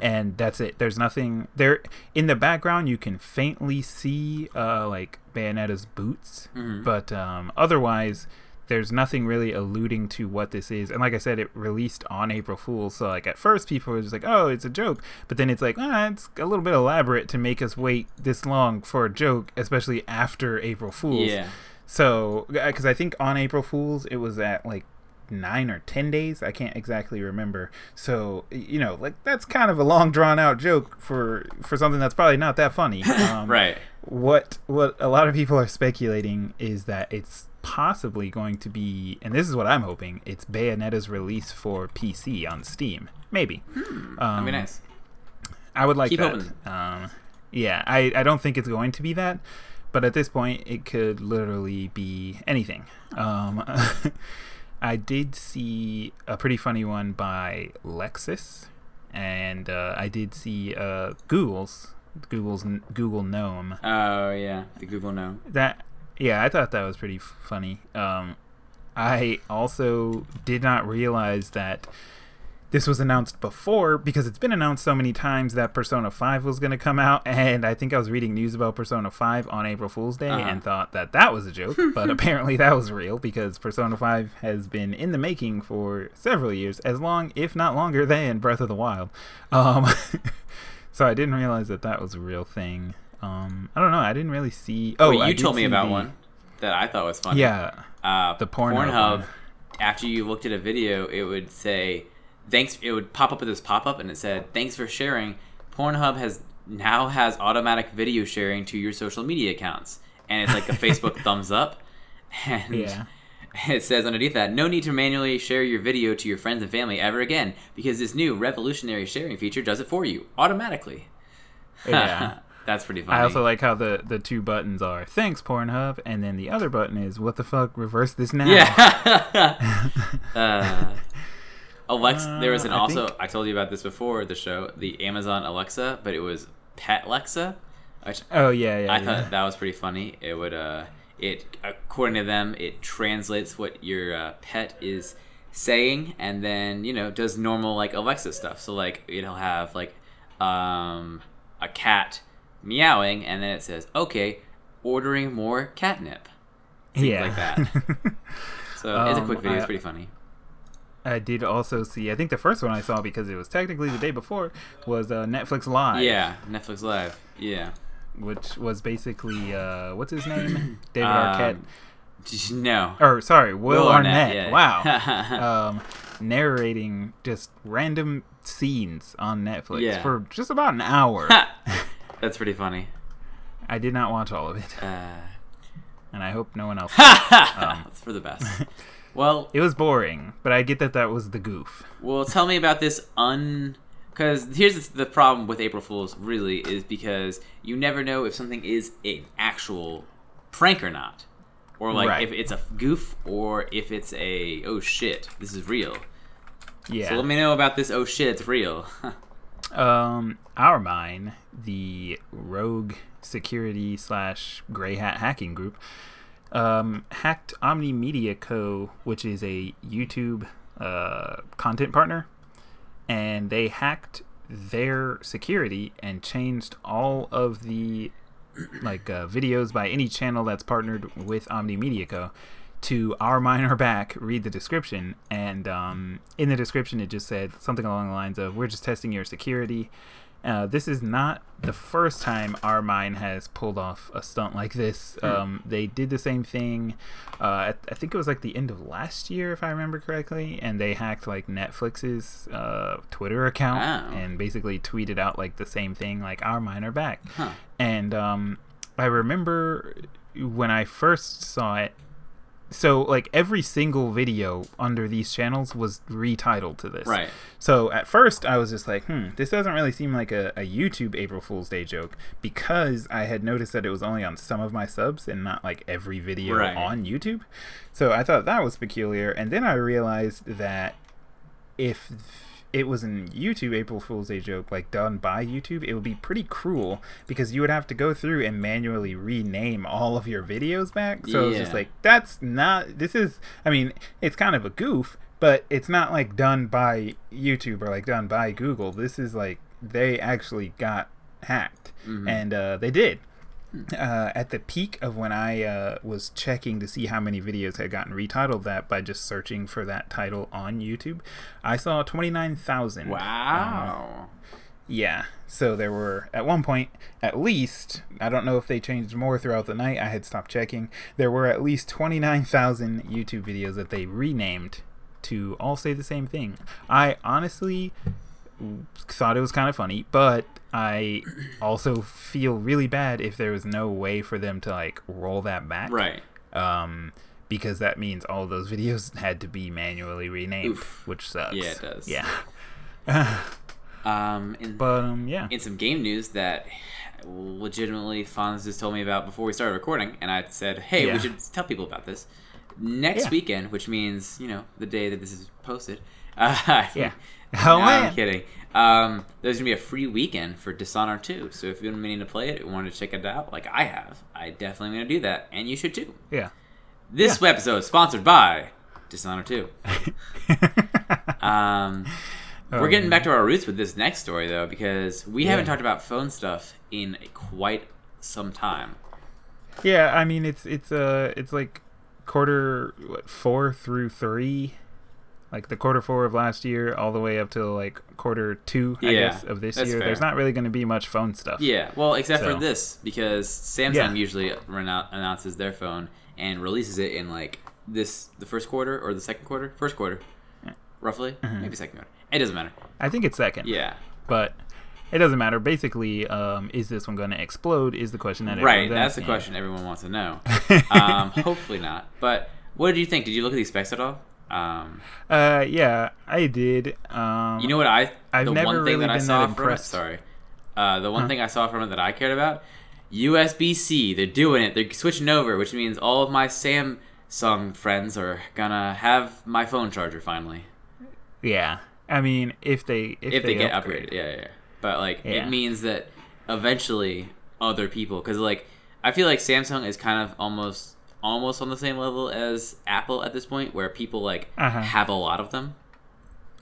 and that's it. There's nothing there in the background. You can faintly see uh, like Bayonetta's boots, but um, otherwise there's nothing really alluding to what this is. And like I said, it released on April Fool's. So like at first people were just like, "Oh, it's a joke," but then it's like, "Ah, it's a little bit elaborate to make us wait this long for a joke, especially after April Fool's." Yeah. So because I think on April Fool's it was at like nine or ten days. I can't exactly remember. So you know, like that's kind of a long drawn out joke for for something that's probably not that funny. <laughs> Um, Right. what what a lot of people are speculating is that it's possibly going to be and this is what I'm hoping it's Bayonetta's release for PC on Steam. Maybe. Um, That'd be nice. I would like Keep that. um, yeah I, I don't think it's going to be that but at this point it could literally be anything. Um, <laughs> I did see a pretty funny one by Lexus and uh, I did see uh, Google's Google's Google Gnome. Oh yeah, the Google Gnome. that yeah i thought that was pretty funny. Um i also did not realize that this was announced before because it's been announced so many times that persona 5 was going to come out and i think i was reading news about persona 5 on april fool's day Uh-huh. and thought that that was a joke <laughs> but apparently that was real because persona 5 has been in the making for several years as long if not longer than breath of the wild. Um <laughs> so i didn't realize that that was a real thing um i don't know i didn't really see oh Wait, you told me about the- one that I thought was funny. yeah uh, The Pornhub Pornhub. one. After you looked at a video, it would say, "Thanks." It would pop up with this pop up, and it said, "Thanks for sharing." Pornhub has now has automatic video sharing to your social media accounts, and it's like a Facebook <laughs> thumbs up, and Yeah. it says underneath that, "No need to manually share your video to your friends and family ever again, because this new revolutionary sharing feature does it for you automatically." yeah <laughs> That's pretty funny. I also like how the the two buttons are thanks Pornhub, and then the other button is what the fuck reverse this now. Yeah. <laughs> <laughs> uh, Alexa, there was an Uh, I also. think- I told you about this before the show, the Amazon Alexa, but it was Pet Alexa. Which Oh yeah, yeah. I yeah. thought that was pretty funny. It would, uh, it according to them, it translates what your uh, pet is saying, and then you know does normal like Alexa stuff. So like it'll have like um, a cat meowing, and then it says, "Okay, ordering more catnip." Things yeah. like that. <laughs> So it's a Um, quick video. It's pretty funny. I did also see. I think the first one I saw because it was technically the day before was uh, Netflix Live. Yeah, Netflix Live. Yeah. which was basically uh, what's his name? <clears throat> David Um, Arquette. No. Or sorry, Will, Will Arnett. Arnett, yeah. Wow. <laughs> um, narrating just random scenes on Netflix Yeah. for just about an hour. <laughs> That's pretty funny. I did not watch all of it, Uh, <laughs> and I hope no one else. <laughs> it's for the best. Well, <laughs> it was boring, but I get that that was the goof. well, tell me about this un. Because here's the problem with April Fools, really, is because you never know if something is an actual prank or not, or like Right. if it's a goof or if it's a oh shit, this is real. Yeah. So let me know about this. Oh shit, it's real. Um, OurMine, the rogue security slash gray hat hacking group, um, hacked Omni Media Co., which is a YouTube uh, content partner, and they hacked their security and changed all of the like uh, videos by any channel that's partnered with Omni Media Co. To our minor back, read the description, and um, in the description it just said something along the lines of, "We're just testing your security." Uh, this is not the first time OurMine has pulled off a stunt like this. Um, they did the same thing. Uh, at, I think it was like the end of last year, if I remember correctly, and they hacked like Netflix's uh, Twitter account Wow. and basically tweeted out like the same thing, like "OurMine are back." Huh. And um, I remember when I first saw it, so like every single video under these channels was retitled to this. Right. So at first I was just like, hmm, this doesn't really seem like a, a YouTube April Fool's Day joke because I had noticed that it was only on some of my subs and not like every video Right. on YouTube. So I thought that was peculiar. And then I realized that if it was an YouTube April Fool's Day joke, like done by YouTube, it would be pretty cruel because you would have to go through and manually rename all of your videos back. So it's just like, that's not, this is, I mean, it's kind of a goof, but it's not like done by YouTube or like done by Google. This is like, they actually got hacked. And uh, they did uh, at the peak of when I uh, was checking to see how many videos had gotten retitled that by just searching for that title on YouTube, I saw 29,000. Wow. Yeah. So there were, at one point, at least, I don't know if they changed more throughout the night, I had stopped checking, there were at least 29,000 YouTube videos that they renamed to all say the same thing. I honestly thought it was kind of funny, but I also feel really bad if there was no way for them to like roll that back. Right. Um, because that means all those videos <laughs> had to be manually renamed, Oof. which sucks. Yeah, it does. Yeah. <laughs> Um, in, But um, yeah. in some game news that legitimately Fonz just told me about before we started recording, and I said, "Hey, Yeah. we should tell people about this." Next Yeah. weekend, which means you know the day that this is posted. <laughs> Uh, Yeah. No, Oh man. I'm kidding. Um, there's gonna be a free weekend for Dishonored 2. So if you've been meaning to play it, and wanted to check it out, like I have, I definitely am gonna do that, and you should too. Yeah. This episode is sponsored by Dishonored 2. <laughs> Um, we're getting back to our roots with this next story though, because we haven't talked about phone stuff in quite some time. Yeah, I mean it's it's uh it's like quarter what, four through three, like the quarter four of last year, all the way up to like quarter two, I Yeah, guess, of this year. fair. There's not really going to be much phone stuff. Yeah, well, except So- for this, because Samsung Yeah. usually reno- announces their phone and releases it in like this the first quarter or the second quarter, first quarter, roughly, Mm-hmm. maybe second quarter. It doesn't matter. I think it's second. Yeah, but it doesn't matter. Basically, um, is this one going to explode? Is the question that right. That's the question everyone wants to know. <laughs> um, hopefully not. But what did you think? Did you look at these specs at all? Um, Uh, yeah, I did. Um, You know what I? I've the never one thing really that I saw that from it. impressed. Sorry, uh, the one thing I saw from it that I cared about, USB C. They're doing it. They're switching over, which means all of my Samsung friends are gonna have my phone charger finally yeah. I mean, if they if, if they, get upgrade. upgraded. Yeah, yeah. yeah. But like, Yeah. it means that eventually other people, because like, I feel like Samsung is kind of almost almost on the same level as Apple at this point, where people like Uh-huh. have a lot of them.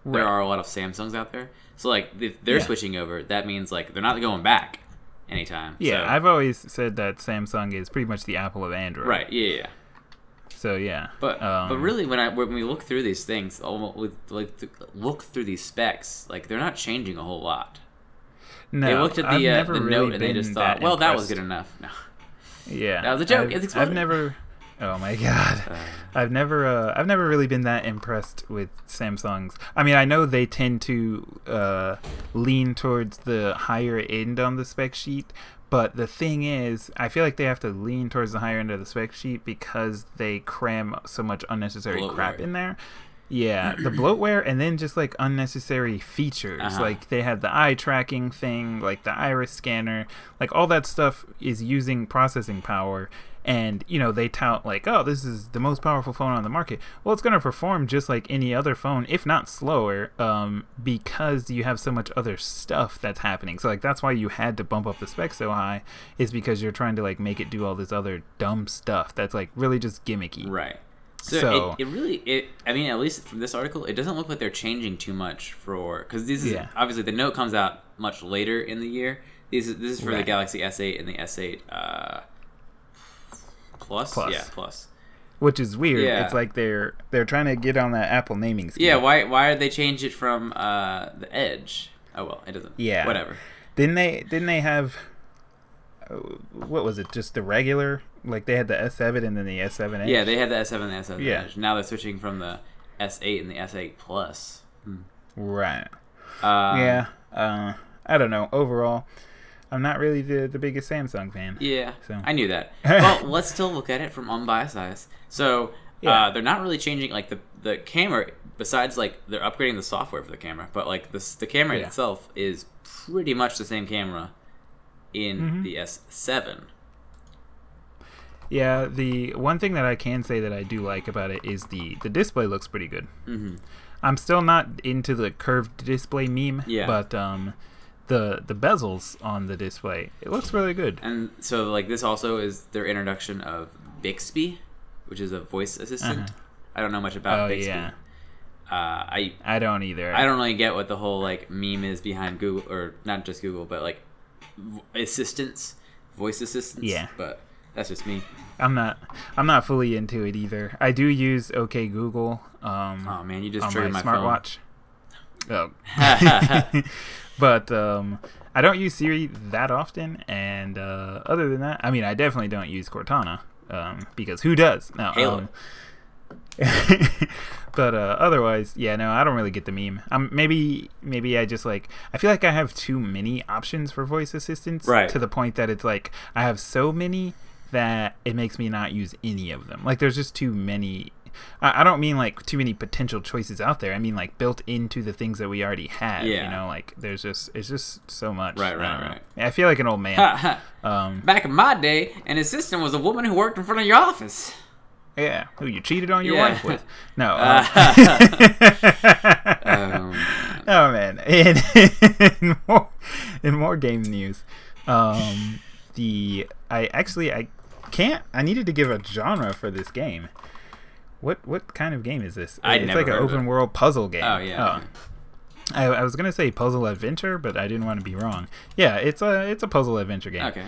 there are a lot of Samsungs out there. So like if they're Yeah. switching over, that means like they're not going back anytime. Yeah, So- I've always said that Samsung is pretty much the Apple of Android. right. Yeah, yeah. So yeah. But um, but really, when I when we look through these things, almost with like th- look through these specs, like they're not changing a whole lot. no, they looked at the uh, the really note and they just thought, well, that was good enough. <laughs> No. Yeah, That was a joke. I've, I've never. Oh my god, I've never. Uh, I've never really been that impressed with Samsungs. I mean, I know they tend to uh, lean towards the higher end on the spec sheet, but the thing is, I feel like they have to lean towards the higher end of the spec sheet because they cram so much unnecessary crap in there. Yeah, the bloatware and then just like unnecessary features. Uh-huh. Like they had the eye tracking thing, like the iris scanner, like all that stuff is using processing power. And you know they tout like, oh, this is the most powerful phone on the market. Well, it's gonna perform just like any other phone, if not slower, um, because you have so much other stuff that's happening. So like that's why you had to bump up the specs so high, is because you're trying to like make it do all this other dumb stuff that's like really just gimmicky. Right. So, So- it, it really it I mean at least from this article it doesn't look like they're changing too much for because this is Yeah. obviously the note comes out much later in the year. This is this is for the Galaxy S8 and the S8 uh, plus. Plus. Yeah, plus. which is weird. Yeah. It's like they're they're trying to get on that Apple naming scheme. Yeah, why why did they change it from uh, the Edge? Oh well, it doesn't. Yeah. whatever. Didn't they? Didn't they have? uh, What was it? Just the regular? Like they had the S7 and then the S7. Yeah, they had the S7 and the S7 Yeah. Edge. Now they're switching from the S8 and the S8 Plus. right. Um, yeah. Uh, I don't know. Overall, I'm not really the the biggest Samsung fan. Yeah, So- I knew that. <laughs> well, let's still look at it from unbiased eyes. So, Yeah. Uh, they're not really changing like the the camera. Besides, like they're upgrading the software for the camera, but like this the camera Yeah. itself is pretty much the same camera in Mm-hmm. the S7. Yeah, the one thing that I can say that I do like about it is the the display looks pretty good. Mhm. I'm still not into the curved display meme, Yeah. but um, the the bezels on the display it looks really good. And so like this also is their introduction of Bixby, which is a voice assistant. Uh-huh. I don't know much about Oh Bixby. yeah, Uh, I I don't either. I don't really get what the whole like meme is behind Google or not just Google, but like v- assistants, voice assistants. Yeah. But that's just me. I'm not. I'm not fully into it either. I do use OK Google. Um, Oh man, you just on my, my, phone. smartwatch. Oh. <laughs> <laughs> <laughs> but um, I don't use Siri that often, and uh, other than that, I mean, I definitely don't use Cortana um, because who does? No. Um, <laughs> but uh, otherwise, yeah, no, I don't really get the meme. Um, maybe, maybe I just like I feel like I have too many options for voice assistants, Right. To the point that it's like I have so many that it makes me not use any of them. Like there's just too many. I, I don't mean like too many potential choices out there. I mean like built into the things that we already have. Yeah. You know, like there's just it's just so much. Right, I right, don't right. I feel like an old man. um, Back in my day, an assistant was a woman who worked in front of your office. yeah, who you cheated on your Yeah. wife with? No. Um, <laughs> Um, Oh man! <laughs> In, <laughs> in more in more game news, um, the I actually I can't. I needed to give a genre for this game. What what kind of game is this? I'd it's like an open world puzzle game. Oh, yeah. I, I was gonna say puzzle adventure, but I didn't want to be wrong. Yeah, it's a it's a puzzle adventure game okay.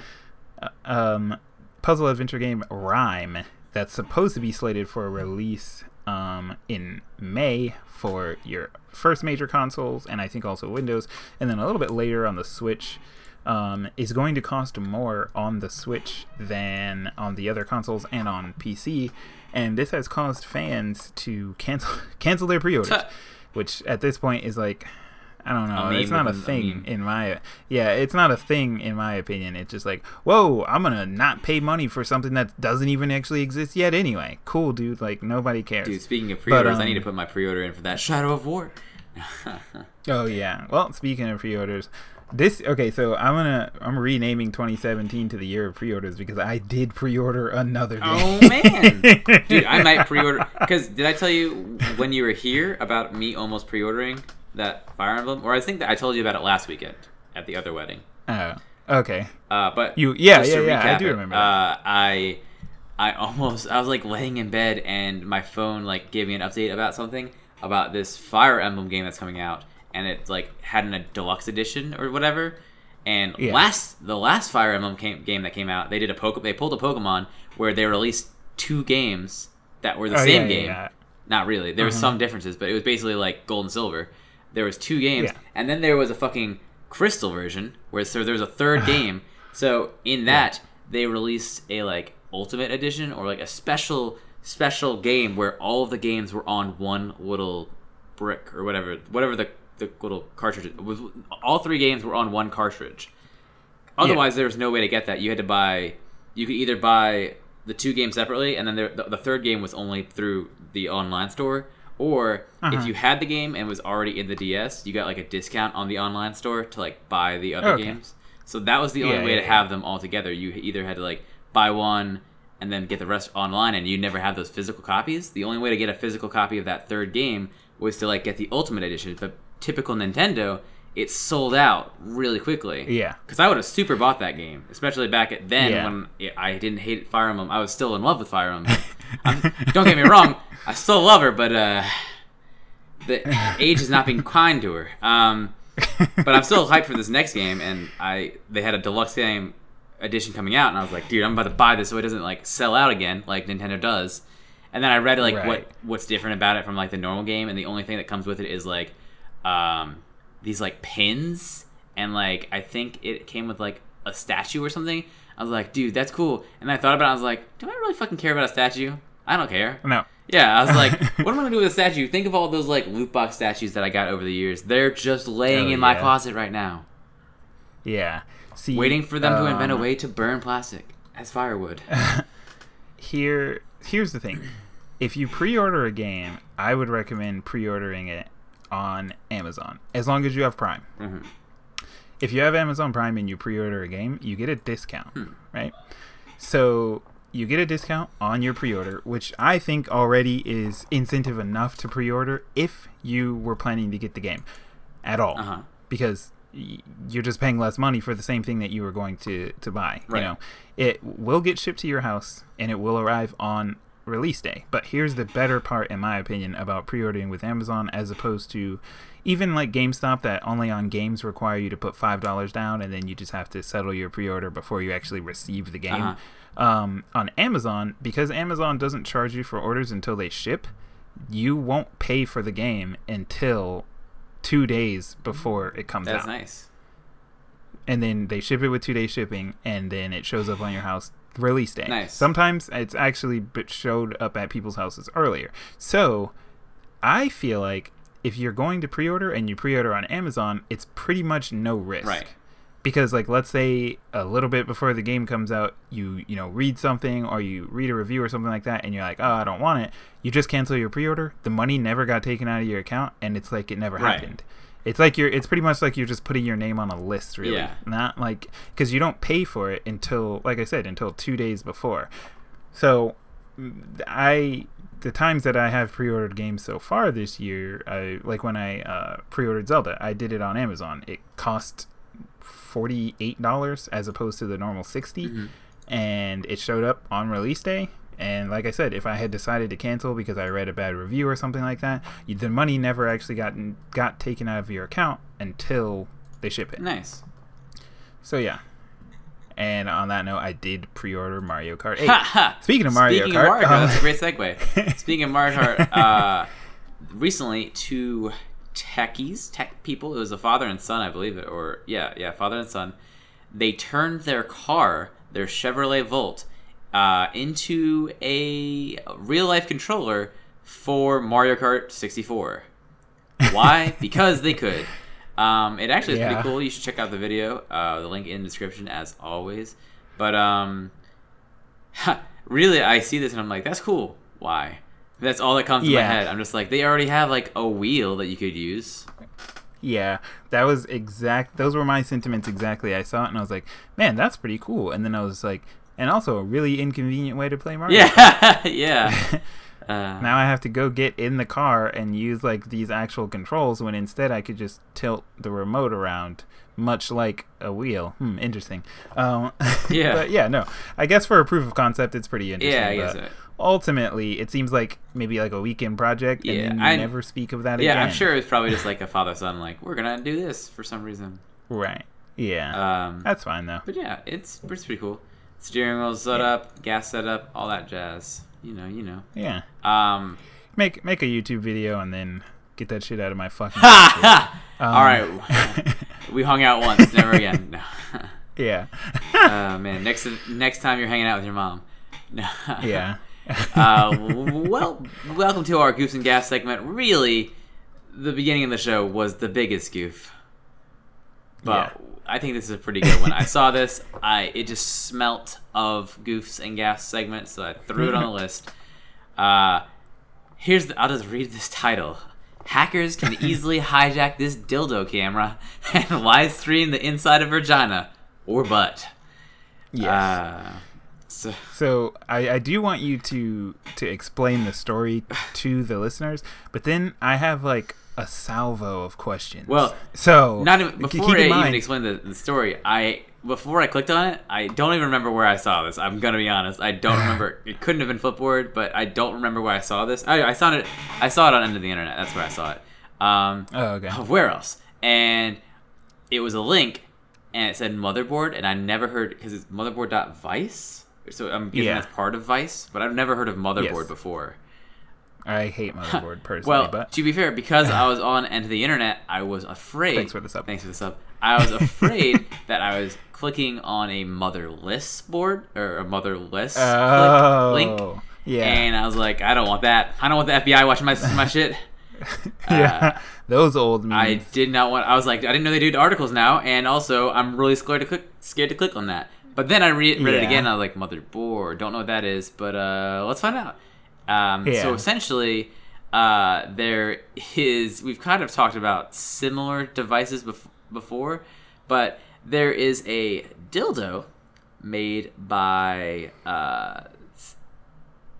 um, puzzle adventure game RiME that's supposed to be slated for a release um, in May for your first major consoles and I think also Windows, and then a little bit later on the Switch. Um, is going to cost more on the Switch than on the other consoles and on PC, and this has caused fans to cancel <laughs> cancel their pre-orders, which at this point is like I don't know. A meme it's not a within a thing in my yeah. It's not a thing in my opinion. It's just like whoa, I'm gonna not pay money for something that doesn't even actually exist yet anyway. Cool, dude. Like nobody cares. Dude, speaking of pre-orders, I need to um, put my pre-order in for that Shadow of War. <laughs> Oh yeah. Well, speaking of pre-orders, this okay. So I'm gonna I'm renaming 2017 to the year of pre-orders because I did pre-order another game. Oh man, <laughs> dude, I might pre-order. Because did I tell you when you were here about me almost pre-ordering that Fire Emblem? Or I think that I told you about it last weekend at the other wedding. Oh, okay. Uh, but You- yeah, yeah, yeah, I do remember. Uh, I I almost I was like laying in bed and my phone like gave me an update about something about this Fire Emblem game that's coming out, and it like had an, a deluxe edition or whatever. And Yeah. last the last Fire Emblem came, game that came out, they did a poke they pulled a Pokemon where they released two games that were the Oh, same yeah, game. yeah. Not really. There was uh-huh. some differences, but it was basically like gold and silver. There was two games, and then there was a fucking crystal version where so there was a third <laughs> game. So in that they released a like ultimate edition or like a special special game where all of the games were on one little brick or whatever whatever the the little cartridge was. All three games were on one cartridge. Otherwise, there was no way to get that. You had to buy. You could either buy the two games separately, and then there, the, the third game was only through the online store. Or Uh-huh. if you had the game and was already in the DS, you got like a discount on the online store to like buy the other Okay. games. So that was the only Yeah, way yeah, to yeah. have them all together. You either had to like buy one and then get the rest online, and you never have those physical copies. The only way to get a physical copy of that third game was to like get the Ultimate Edition. But typical Nintendo, it sold out really quickly. Yeah. Because I would have super bought that game, especially back at then Yeah. when I didn't hate Fire Emblem. I was still in love with Fire Emblem. <laughs> Don't get me wrong, I still love her, but uh, the age has not been kind to her. Um, but I'm still hyped for this next game, and I they had a deluxe game edition coming out, and I was like, dude, I'm about to buy this so it doesn't like sell out again like Nintendo does. And then I read like Right. what what's different about it from like the normal game, and the only thing that comes with it is like um, these like pins, and like I think it came with like a statue or something. I was like, dude, that's cool. And I thought about it. I was like, do I really fucking care about a statue? I don't care. No. Yeah, I was like, <laughs> what am I gonna do with a statue? Think of all those like loot box statues that I got over the years. They're just laying Oh, in my yeah. closet right now, Yeah. See, waiting for them to invent a um, way to burn plastic as firewood. <laughs> here here's the thing if you pre-order a game, I would recommend pre-ordering it on Amazon as long as you have Prime. Mhm. If you have Amazon Prime and you pre-order a game, you get a discount, Hmm. right? So you get a discount on your pre-order, which I think already is incentive enough to pre-order if you were planning to get the game at all, Uh-huh. because you're just paying less money for the same thing that you were going to to buy. Right. You know, it will get shipped to your house and it will arrive on release day. But here's the better part, in my opinion, about pre-ordering with Amazon as opposed to even like GameStop that only on games require you to put five dollars down and then you just have to settle your pre-order before you actually receive the game. Uh-huh. Um, on Amazon, because Amazon doesn't charge you for orders until they ship, you won't pay for the game until two days before it comes That's out That's nice. and then they ship it with two day shipping, and then it shows up on your house release day. Nice. Sometimes it's actually showed up at people's houses earlier. So I feel like if you're going to pre-order and you pre-order on Amazon, it's pretty much no risk. Right. Because like let's say a little bit before the game comes out, you you know read something or you read a review or something like that, and you're like, oh, I don't want it. You just cancel your pre-order. The money never got taken out of your account, and it's like it never Right. happened. It's like you're. It's pretty much like you're just putting your name on a list, really. Yeah. Not like because you don't pay for it until, like I said, until two days before. So, I the times that I have pre-ordered games so far this year, I like when I uh, pre-ordered Zelda, I did it on Amazon. It cost forty eight dollars as opposed to the normal 60 Mm-hmm. and it showed up on release day. And like I said, if I had decided to cancel because I read a bad review or something like that, you, the money never actually got got taken out of your account until they ship it. Nice. So yeah. And on that note, I did pre-order Mario Kart 8. <laughs> Ha, ha. Speaking of Mario Speaking Kart, of Mario Kart, um, that's a great segue. <laughs> Speaking of Mario Kart, uh, recently two techies, tech people, it was a father and son, I believe it, or yeah, yeah, father and son. They turned their car, their Chevrolet Volt, uh, into a real life controller for Mario Kart 64. Why? <laughs> because they could. Um, it actually is Yeah. pretty cool. You should check out the video. Uh, the link in the description as always. But um, <laughs> really, I see this and I'm like, that's cool. Why? That's all that comes to my head. I'm just like, they already have like a wheel that you could use. Yeah, that was exact. Those were my sentiments exactly. I saw it and I was like, "Man, that's pretty cool." And then I was like, "And also a really inconvenient way to play Mario." Yeah, <laughs> yeah. <laughs> Uh, Now I have to go get in the car and use like these actual controls when instead I could just tilt the remote around, much like a wheel. Hmm, interesting. Um, <laughs> Yeah. but yeah, no. I guess for a proof of concept, it's pretty interesting. Yeah, I guess so. Ultimately, it seems like maybe like a weekend project, and Yeah, then you I- never speak of that yeah, again. Yeah, I'm sure it's probably just like a father son, like, we're gonna do this for some reason. Right. Yeah. Um, That's fine though. but yeah, it's, it's pretty cool. Steering wheel set up, gas set up, all that jazz. You know, you know. Yeah. Um, Make make a YouTube video and then get that shit out of my fucking. <laughs> ha ha! Um, all right, <laughs> we hung out once, never again. No. <laughs> yeah. uh, man, next next time you're hanging out with your mom. No. yeah. uh, well, welcome to our Goofs and Gas segment. Really, the beginning of the show was the biggest goof. But I think this is a pretty good one. I saw this. I it just smelt of Goofs and Gas segment, so I threw it on the <laughs> list. Uh, here's the, I'll just read this title. Hackers can <laughs> easily hijack this dildo camera <laughs> and live stream the inside of vagina or butt. Yes. Uh, so, So I, I do want you to to explain the story to the listeners, but then I have like a salvo of questions. Well, so Not even, keep before in I even mind- explain the, the story. I before I clicked on it, I don't even remember where I saw this. I'm gonna be honest. I don't <sighs> remember. it couldn't have been Flipboard, but I don't remember where I saw this. I, I saw it. I saw it on end of the internet. That's where I saw it. Um, Oh, okay. Where else? And it was a link, and it said motherboard, and I never heard because it's motherboard.vice. So I'm guessing Yeah. that's part of Vice, but I've never heard of motherboard Yes. before. I hate motherboard <laughs> personally, Well, but to be fair, because I was <laughs> on end of the internet, I was afraid. Thanks for the sub. Thanks for the sub. I was afraid <laughs> that I was clicking on a motherless board or a motherless oh, click link, yeah, and I was like, I don't want that. I don't want the FBI watching my my shit. yeah, those old memes. I did not want. I was like, I didn't know they do articles now, and also I'm really scared to click, scared to click on that. But then I re- read it Yeah. again. I was like, motherboard. Don't know what that is, but uh, let's find out. Um, Yeah. So essentially, uh, there is. We've kind of talked about similar devices bef- before, but there is a dildo made by uh,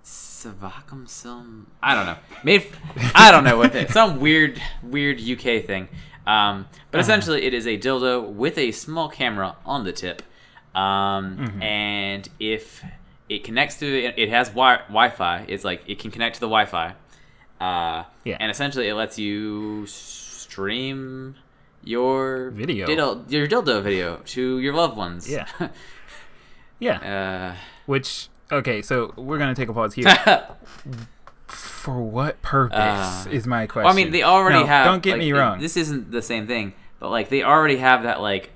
Svakom Siime. I don't know. Made. I don't know what it. <laughs> Some weird, weird UK thing. Um, but essentially, it is a dildo with a small camera on the tip. Um, And if it connects to it, it has wi- Wi-Fi. It's like it can connect to the Wi-Fi. Uh, Yeah. And essentially, it lets you stream your Video. dildo, your dildo video to your loved ones. Yeah. <laughs> Yeah. uh, Which okay, so we're gonna take a pause here. <laughs> For what purpose Uh, is my question? Well, I mean, they already No, have. Don't get like, me wrong. This isn't the same thing, but like they already have that like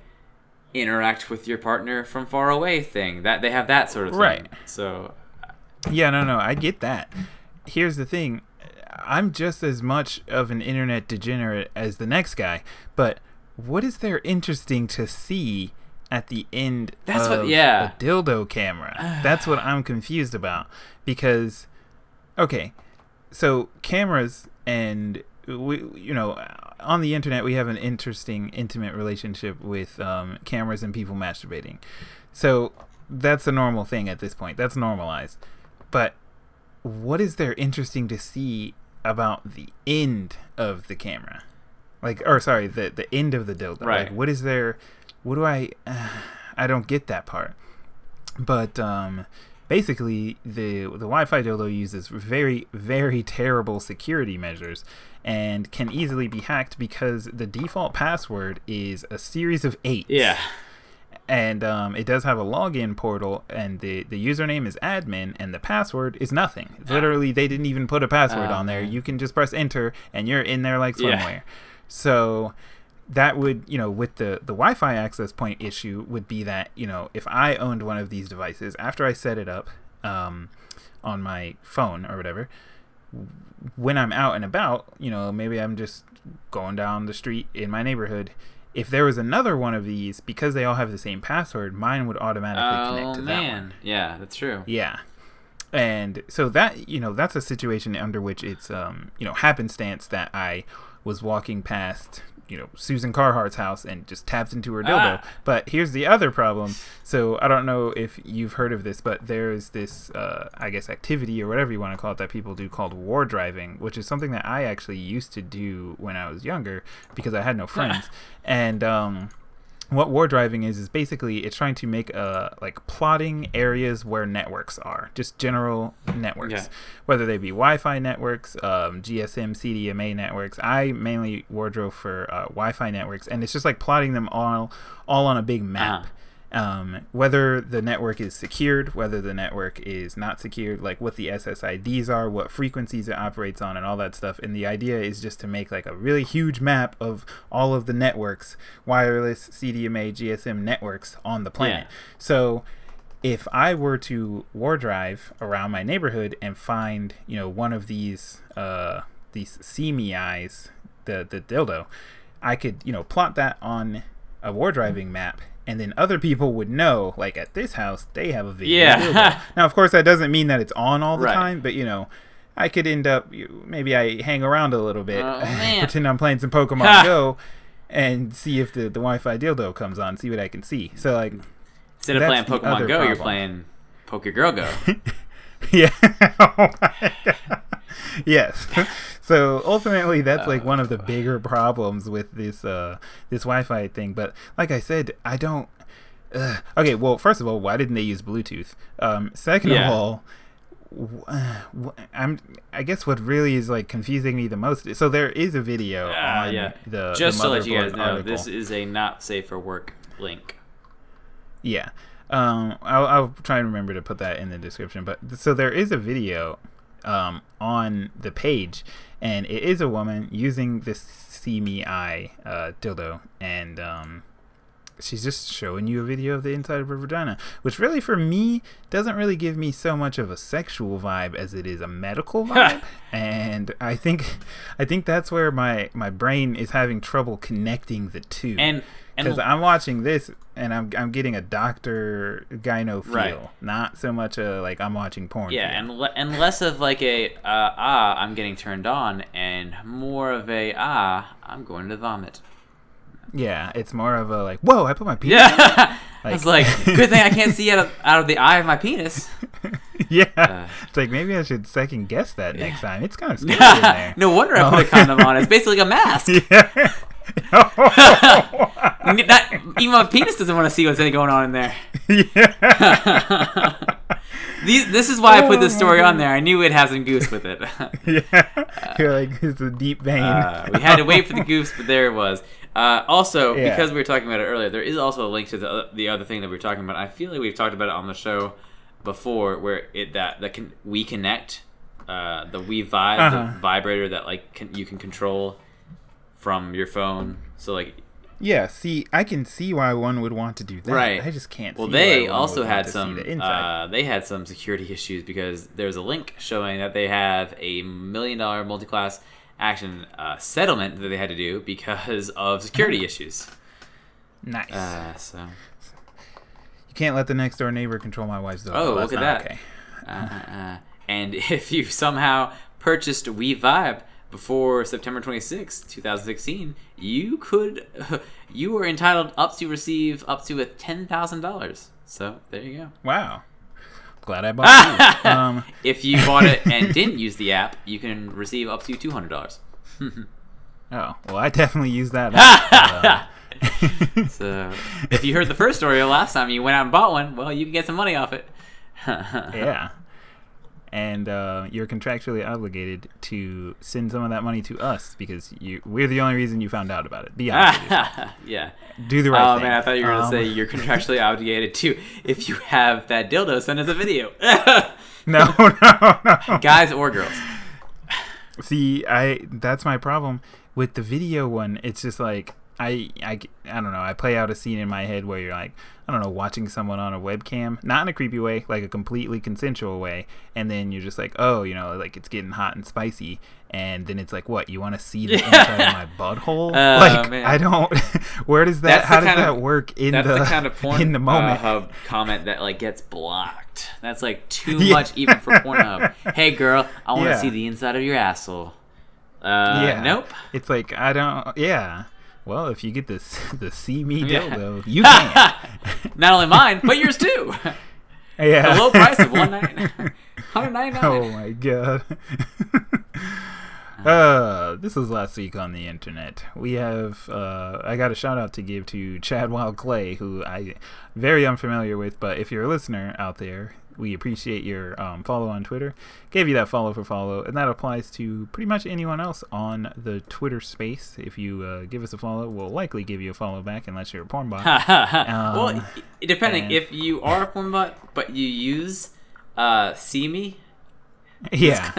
interact with your partner from far away thing. That they have that sort of thing. Right. So Yeah, no, no, I get that. Here's the thing. I'm just as much of an internet degenerate as the next guy, but what is there interesting to see at the end That's of what- yeah. a dildo camera? That's what I'm confused about because okay, so cameras and we you know on the internet we have an interesting intimate relationship with um, cameras and people masturbating. So that's a normal thing at this point. That's normalized. But what is there interesting to see about the end of the camera? Like or sorry the the end of the dildo. Right. like what is there what do i <sighs> i don't get that part. But um basically the the Wi-Fi dildo uses very very <laughs> terrible security measures and can easily be hacked because the default password is a series of eight. yeah, And um, it does have a login portal, and the, the username is admin, and the password is nothing. Literally, they didn't even put a password Oh, on there. You can just press enter, and you're in there like Yeah. So that would, you know, with the the Wi-Fi access point issue, would be that you know if I owned one of these devices after I set it up um, on my phone or whatever, when I'm out and about, you know, maybe I'm just going down the street in my neighborhood. If there was another one of these, because they all have the same password, mine would automatically connect oh to that one. man, yeah, that's true. Yeah. And so that, you know, that's a situation under which it's, um, you know, happenstance that I was walking past, you know, Susan Carhart's house and just tapped into her dildo. Ah. But here's the other problem. So I don't know if you've heard of this, but there's this, uh, I guess, activity or whatever you want to call it that people do called war driving, which is something that I actually used to do when I was younger because I had no friends. and, um, what war driving is is basically it's trying to make uh like plotting areas where networks are just general networks Yeah. whether they be wi-fi networks um, gsm cdma networks i mainly wardrove for uh, wi-fi networks and it's just like plotting them all all on a big map Uh-huh. Um, whether the network is secured, whether the network is not secured, like what the SSIDs are, what frequencies it operates on, and all that stuff. And the idea is just to make like a really huge map of all of the networks, wireless, CDMA, GSM networks on the planet. Yeah. So if I were to war drive around my neighborhood and find, you know, one of these uh these eyes, the the dildo, I could, you know, plot that on a war driving map and then other people would know like at this house they have a video Yeah. <laughs> now of course that doesn't mean that it's on all the Right. time but you know i could end up maybe i hang around a little bit Oh, <laughs> pretend i'm playing some pokemon Ha. go and see if the, the wi-fi dildo comes on see what i can see so like Instead of playing Pokemon other Go, you're playing Poke Your Girl Go. <laughs> yeah Oh yes so ultimately that's like one of the bigger problems with this uh this wi-fi thing but like i said i don't uh, okay well first of all why didn't they use bluetooth um second Yeah. of all uh, I'm. I guess what really is like confusing me the most. So there is a video Ah, on yeah. the Just the to let you guys know, article. this is a not safe for work link. Yeah. Um, I'll, I'll try and remember to put that in the description. But so there is a video um, on the page, and it is a woman using this Siime Eye uh, dildo, and um, she's just showing you a video of the inside of her vagina, which really for me doesn't really give me so much of a sexual vibe as it is a medical <laughs> vibe. and I think I think that's where my my brain is having trouble connecting the two. And and because I'm watching this and I'm I'm getting a doctor gyno feel, Right. not so much a like I'm watching porn. yeah, feel. and le- and less of like a uh, ah I'm getting turned on, and more of a ah I'm going to vomit. yeah, it's more of a like, whoa, I put my penis. Yeah, I was <laughs> Like- like, good thing I can't see out of out of the eye of my penis. <laughs> yeah. Uh, it's like maybe I should second guess that next time. It's kind of <laughs> scary in there. no wonder I put a condom on. It's basically like a mask. Yeah. <laughs> Not, even my penis doesn't want to see what's going on in there. yeah. <laughs> These, this is why I put this story on there. I knew it'd have some goose with it. <laughs> yeah. You're like, it's a deep vein. Uh, we had to wait for the goose, but there it was. Uh, also, Yeah. because we were talking about it earlier, there is also a link to the other, the other thing that we were talking about. I feel like we've talked about it on the show before, where it that that can we connect uh, the We Vibe, Uh-huh. the vibrator that like can, you can control from your phone. So like, Yeah, see, I can see why one would want to do that. Right. I just can't. well, see they also had some the uh, they had some security issues because there's a link showing that they have a million dollar multi class action uh, settlement that they had to do because <laughs> of security issues. nice. Uh, so. you can't let the next door neighbor control my wife's dog. Oh, look at that. Okay. Uh, uh, and <laughs> if you somehow purchased We Vibe before September 26, 2016, you could, <laughs> you were entitled up to receive up to a $10,000. So there you go. Wow. Glad I bought <laughs> you. Um, <laughs> If you bought it and didn't use the app, you can receive up to $200. oh, well, I definitely used that. app. Uh, So if you heard the first story last time you went out and bought one, well, you can get some money off it. yeah. And uh, you're contractually obligated to send some of that money to us because you we're the only reason you found out about it. Be honest. <laughs> yeah. Do the right oh thing. Oh man, I thought you were gonna Um, say you're <laughs> contractually obligated to if you have that dildo, send us a video, <laughs> No, no, no. guys or girls. See, I that's my problem with the video one. It's just like I, I, I don't know. I play out a scene in my head where you're like, I don't know, watching someone on a webcam, not in a creepy way, like a completely consensual way, and then you're just like, oh, you know, like it's getting hot and spicy, and then it's like, what? You want to see the inside of my butthole? <laughs> Oh, like, man. I don't. <laughs> Where does that? That's how does that of- work in the, the, kind of <laughs> porn in the moment? Uh, hub comment that like gets blocked. That's like too Yeah. much even for Pornhub. Hey girl, I want to Yeah. see the inside of your asshole. Uh, yeah. Nope. It's like I don't. Yeah. Well, if you get this <laughs> the Siime Yeah. dildo, you can. <laughs> Not only mine, but yours too. <laughs> yeah. The low price of one ninety hundred ninety nine. Oh my god. uh, this is last week on the internet. We have uh, I got a shout out to give to Chad Wild Clay, who I very unfamiliar with, but if you're a listener out there, we appreciate your um, follow on Twitter. Gave you that follow for follow, and that applies to pretty much anyone else on the Twitter space. If you uh, give us a follow, we'll likely give you a follow back unless you're a porn bot. <laughs> well, Um, i- depending and- if you are a porn bot, but you use uh, Siime, yeah,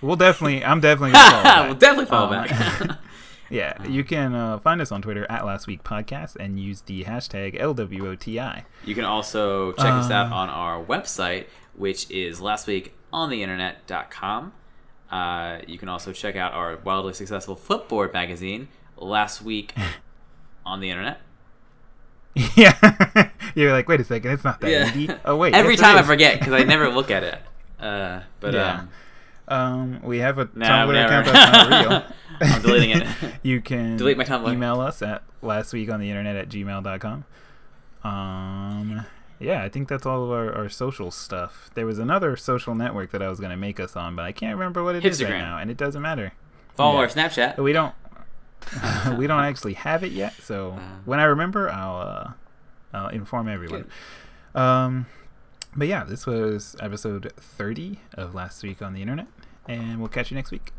we'll definitely. I'm definitely <laughs> gonna follow back. we'll definitely follow Um, back. <laughs> Yeah, you can uh, find us on Twitter at Last Week Podcast and use the hashtag LWOTI. You can also check us out Uh, on our website, which is lastweekontheinternet.com. Uh, you can also check out our wildly successful Flipboard magazine, Last Week <laughs> on the Internet. <laughs> yeah, <laughs> you're like, wait a second, it's not that Yeah. easy. Oh wait, Every time I forget because I never look at it. Uh, but Yeah. um, Um, we have a No, Tumblr never. account that's not real. I'm deleting it. <laughs> you can Delete my Tumblr. Email us at lastweekontheinternet at gmail.com. Um, yeah, I think that's all of our, our social stuff. There was another social network that I was going to make us on, but I can't remember what it is right now, and it doesn't matter. follow Yeah. our Snapchat. But we don't <laughs> we don't actually have it yet so Uh. when i remember i'll uh i'll inform everyone um but yeah this was episode 30 of last week on the internet and we'll catch you next week